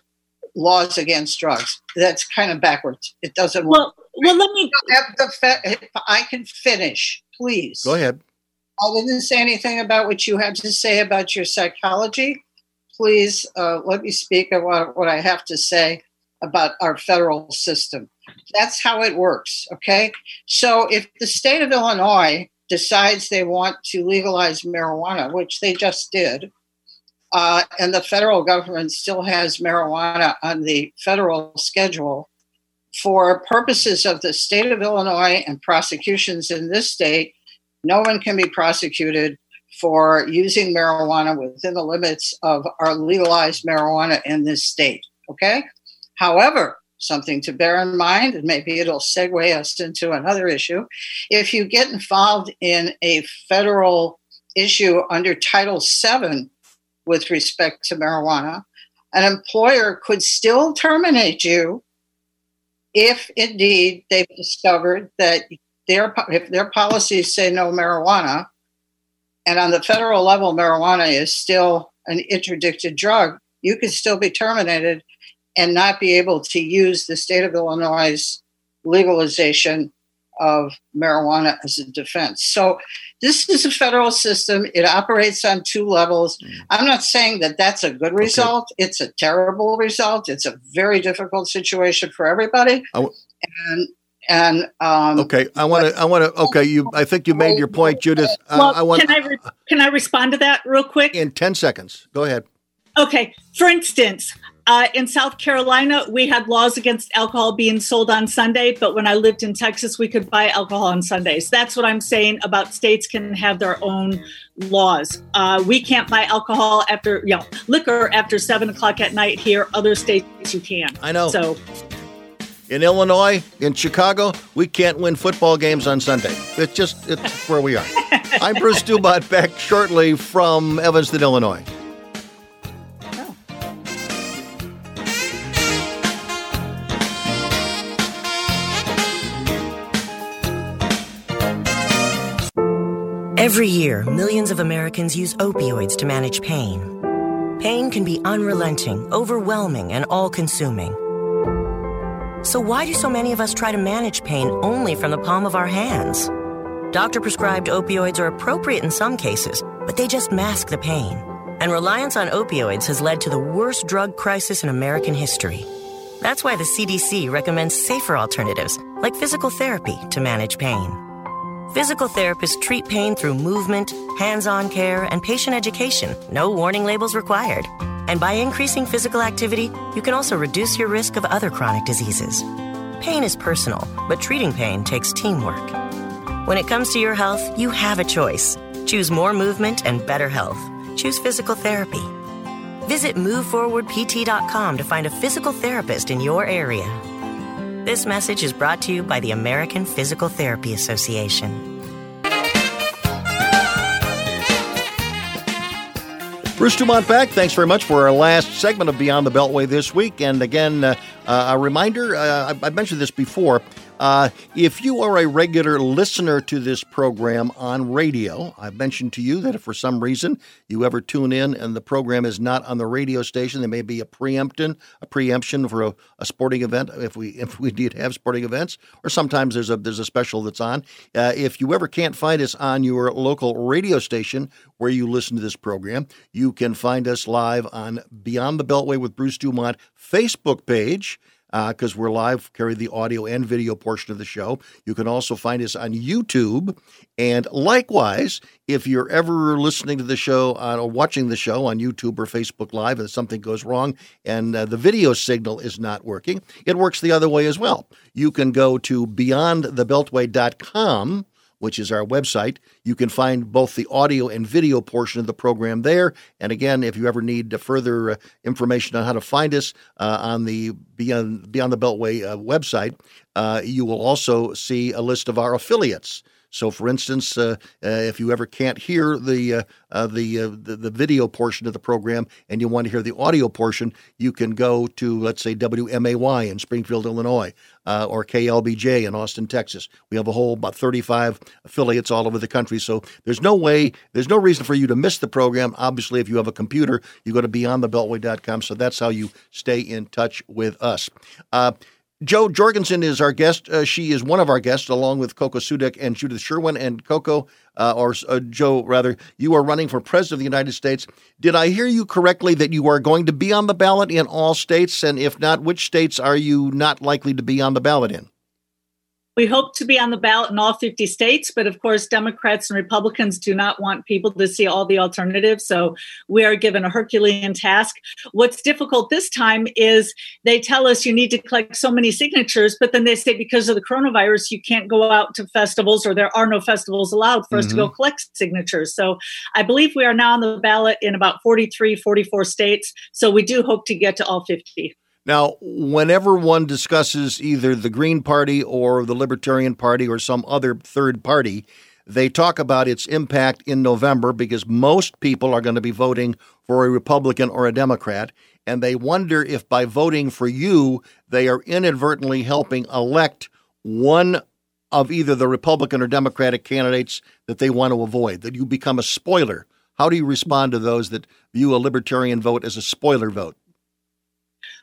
laws against drugs. That's kind of backwards. It doesn't well, work. Well, let me. The fe- if I can finish, please. Go ahead. I didn't say anything about what you had to say about your psychology. Please uh, let me speak about what I have to say about our federal system. That's how it works, okay? So if the state of Illinois decides they want to legalize marijuana, which they just did, uh, and the federal government still has marijuana on the federal schedule, for purposes of the state of Illinois and prosecutions in this state, no one can be prosecuted for using marijuana within the limits of our legalized marijuana in this state. Okay? However, something to bear in mind, and maybe it'll segue us into another issue. If you get involved in a federal issue under Title VII with respect to marijuana, an employer could still terminate you if indeed they've discovered that their if their policies say no marijuana, and on the federal level marijuana is still an interdicted drug, you could still be terminated and not be able to use the state of Illinois' legalization of marijuana as a defense. So this is a federal system. It operates on two levels. Mm. I'm not saying that that's a good result. Okay. It's a terrible result. It's a very difficult situation for everybody. W- and and um, okay, I want to. I want to. Okay, you. I think you made your point, Judith. Well, I, I want. Can I re- can I respond to that real quick? In ten seconds. Go ahead. Okay. For instance, uh, in South Carolina, we had laws against alcohol being sold on Sunday, but when I lived in Texas, we could buy alcohol on Sundays. That's what I'm saying about states can have their own laws. Uh, we can't buy alcohol after, you know, liquor after seven o'clock at night here. Other states you can. I know. So in Illinois, in Chicago, we can't win football games on Sunday. It's just it's where we are. (laughs) I'm Bruce Dumont back shortly from Evanston, Illinois. Every year, millions of Americans use opioids to manage pain. Pain can be unrelenting, overwhelming, and all consuming. So, why do so many of us try to manage pain only from the palm of our hands? Doctor prescribed opioids are appropriate in some cases, but they just mask the pain. And reliance on opioids has led to the worst drug crisis in American history. That's why the CDC recommends safer alternatives, like physical therapy, to manage pain. Physical therapists treat pain through movement, hands on care, and patient education. No warning labels required. And by increasing physical activity, you can also reduce your risk of other chronic diseases. Pain is personal, but treating pain takes teamwork. When it comes to your health, you have a choice. Choose more movement and better health. Choose physical therapy. Visit moveforwardpt.com to find a physical therapist in your area. This message is brought to you by the American Physical Therapy Association. Bruce Dumont back. Thanks very much for our last segment of Beyond the Beltway this week. And again, uh, uh, a reminder uh, I, I mentioned this before. Uh, if you are a regular listener to this program on radio, I've mentioned to you that if for some reason you ever tune in and the program is not on the radio station, there may be a preemption, a preemption for a, a sporting event if we if we did have sporting events, or sometimes there's a there's a special that's on. Uh, if you ever can't find us on your local radio station where you listen to this program, you can find us live on Beyond the Beltway with Bruce Dumont Facebook page because uh, we're live, carry the audio and video portion of the show. You can also find us on YouTube. And likewise, if you're ever listening to the show uh, or watching the show on YouTube or Facebook Live and something goes wrong and uh, the video signal is not working, it works the other way as well. You can go to beyondthebeltway.com which is our website. You can find both the audio and video portion of the program there. And again, if you ever need further uh, information on how to find us uh, on the Beyond, Beyond the Beltway uh, website, uh, you will also see a list of our affiliates. So, for instance, uh, uh, if you ever can't hear the uh, uh the, uh, the, the video portion of the program and you want to hear the audio portion, you can go to let's say WMAY in Springfield, Illinois, uh, or KLBJ in Austin, Texas. We have a whole about 35 affiliates all over the country. So there's no way, there's no reason for you to miss the program. Obviously, if you have a computer, you go to beyondthebeltway.com. So that's how you stay in touch with us. Jo Jorgensen is our guest. Uh, she is one of our guests, along with Coco Soodek and Judith Sherwin. And Coco, uh, or uh, Jo, rather, you are running for president of the United States. Did I hear you correctly that you are going to be on the ballot in all states? And if not, which states are you not likely to be on the ballot in? We hope to be on the ballot in all 50 states, but of course, Democrats and Republicans do not want people to see all the alternatives. So we are given a Herculean task. What's difficult this time is they tell us you need to collect so many signatures, but then they say because of the coronavirus, you can't go out to festivals or there are no festivals allowed for mm-hmm. us to go mm-hmm. collect signatures. So I believe we are now on the ballot in about 43, 44 states. So we do hope to get to all 50. Now, whenever one discusses either the Green Party or the Libertarian Party or some other third party, they talk about its impact in November because most people are going to be voting for a Republican or a Democrat. And they wonder if by voting for you, they are inadvertently helping elect one of either the Republican or Democratic candidates that they want to avoid, that you become a spoiler. How do you respond to those that view a libertarian vote as a spoiler vote?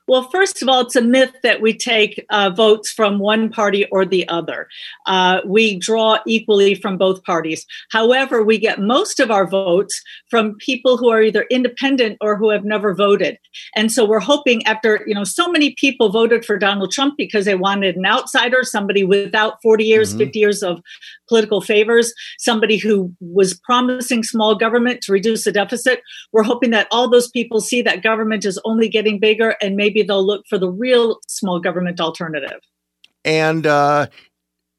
Well, first of all, it's a myth that we take uh, votes from one party or the other. Uh, we draw equally from both parties. However, we get most of our votes from people who are either independent or who have never voted. And so we're hoping after, you know, so many people voted for Donald Trump because they wanted an outsider, somebody without 40 years, mm-hmm. 50 years of political favors, somebody who was promising small government to reduce the deficit. We're hoping that all those people see that government is only getting bigger and maybe maybe they'll look for the real small government alternative. And uh,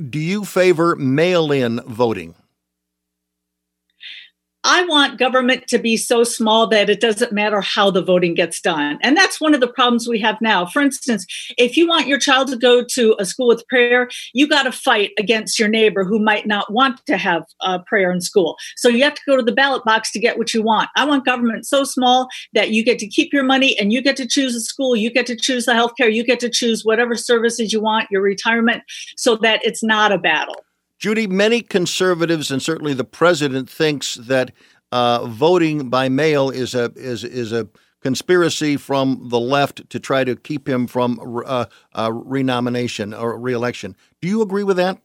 do you favor mail in voting? I want government to be so small that it doesn't matter how the voting gets done. And that's one of the problems we have now. For instance, if you want your child to go to a school with prayer, you got to fight against your neighbor who might not want to have uh, prayer in school. So you have to go to the ballot box to get what you want. I want government so small that you get to keep your money and you get to choose a school, you get to choose the healthcare, you get to choose whatever services you want, your retirement, so that it's not a battle. Judy, many conservatives and certainly the president thinks that uh, voting by mail is a is is a conspiracy from the left to try to keep him from uh, uh, renomination or reelection. Do you agree with that?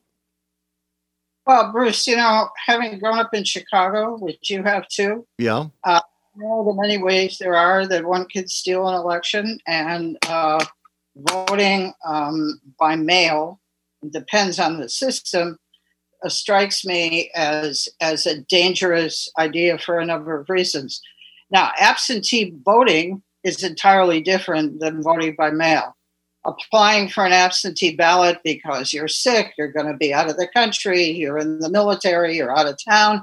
Well, Bruce, you know, having grown up in Chicago, which you have too, yeah, uh, know the many ways there are that one could steal an election, and uh, voting um, by mail depends on the system strikes me as as a dangerous idea for a number of reasons. Now, absentee voting is entirely different than voting by mail. Applying for an absentee ballot because you're sick, you're going to be out of the country, you're in the military, you're out of town,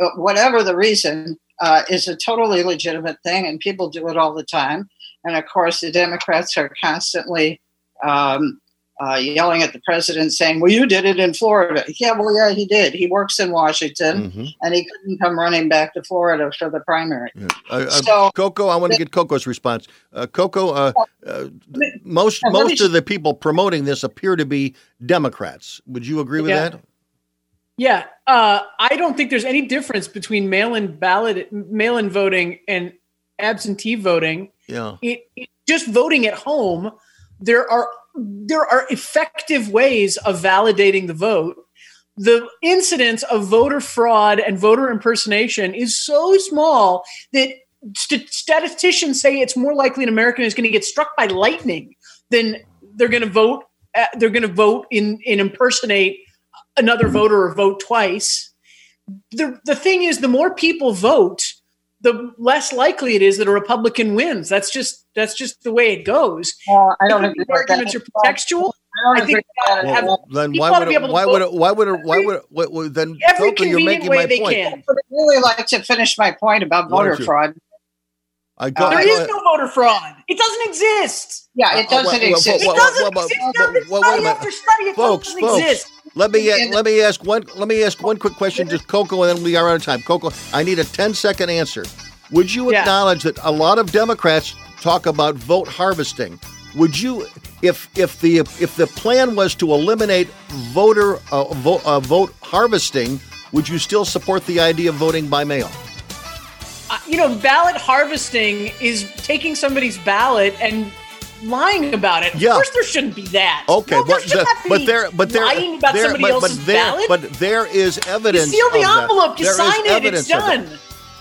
uh, whatever the reason, uh, is a totally legitimate thing, and people do it all the time. And of course, the Democrats are constantly um, uh, yelling at the president saying, Well, you did it in Florida. Yeah, well, yeah, he did. He works in Washington mm-hmm. and he couldn't come running back to Florida for the primary. Yeah. Uh, uh so, Coco, I want to get Coco's response. Uh, Coco, uh, uh, most, most of the people promoting this appear to be Democrats. Would you agree with yeah. that? Yeah, I don't think there's any difference between mail-in ballot, mail-in voting, and absentee voting. Yeah, it, it, just voting at home. There are there are effective ways of validating the vote. The incidence of voter fraud and voter impersonation is so small that st- statisticians say it's more likely an American is going to get struck by lightning than they're going to vote. Uh, they're going to vote in, in impersonate another voter or vote twice. The, the thing is, the more people vote, the less likely it is that a Republican wins. That's just that's just the way it goes. Well, I don't agree. Arguments are pretextual. I, I think well, then why would, it, why, would it, why would it, why would it, why would then every convenient you're making way my they point. can. But I really like to finish my point about voter fraud. I go, there is no voter fraud. It doesn't exist. Yeah, it doesn't uh, exist. Well, well, it doesn't exist. Well, study after study, it folks, doesn't folks, exist. Let me let me ask one let me ask one quick question, just Coco, and then we are out of time. Coco, I need a 10 second answer. Would you yeah. acknowledge that a lot of Democrats talk about vote harvesting? Would you, if if the if the plan was to eliminate voter uh, vote, uh, vote harvesting, would you still support the idea of voting by mail? Uh, you know, ballot harvesting is taking somebody's ballot and lying about it. Yeah. Of course, there shouldn't be that. Okay, no, but, the, but there, but there, lying about there, somebody but, else's but there, ballot. But there is evidence. You seal the envelope. You there sign it. It's done.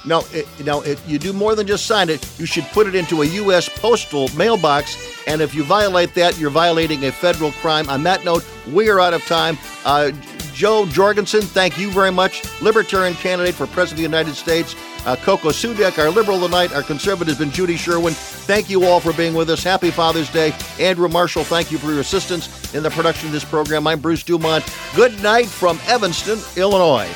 No, it, no, it, you do more than just sign it. You should put it into a U.S. postal mailbox, and if you violate that, you're violating a federal crime. On that note, we are out of time. Uh, Jo Jorgensen, thank you very much. Libertarian candidate for President of the United States. Uh, Coco Soodek, our liberal of the night. Our conservative has been Judy Sherwin. Thank you all for being with us. Happy Father's Day. Andrew Marshall, thank you for your assistance in the production of this program. I'm Bruce Dumont. Good night from Evanston, Illinois.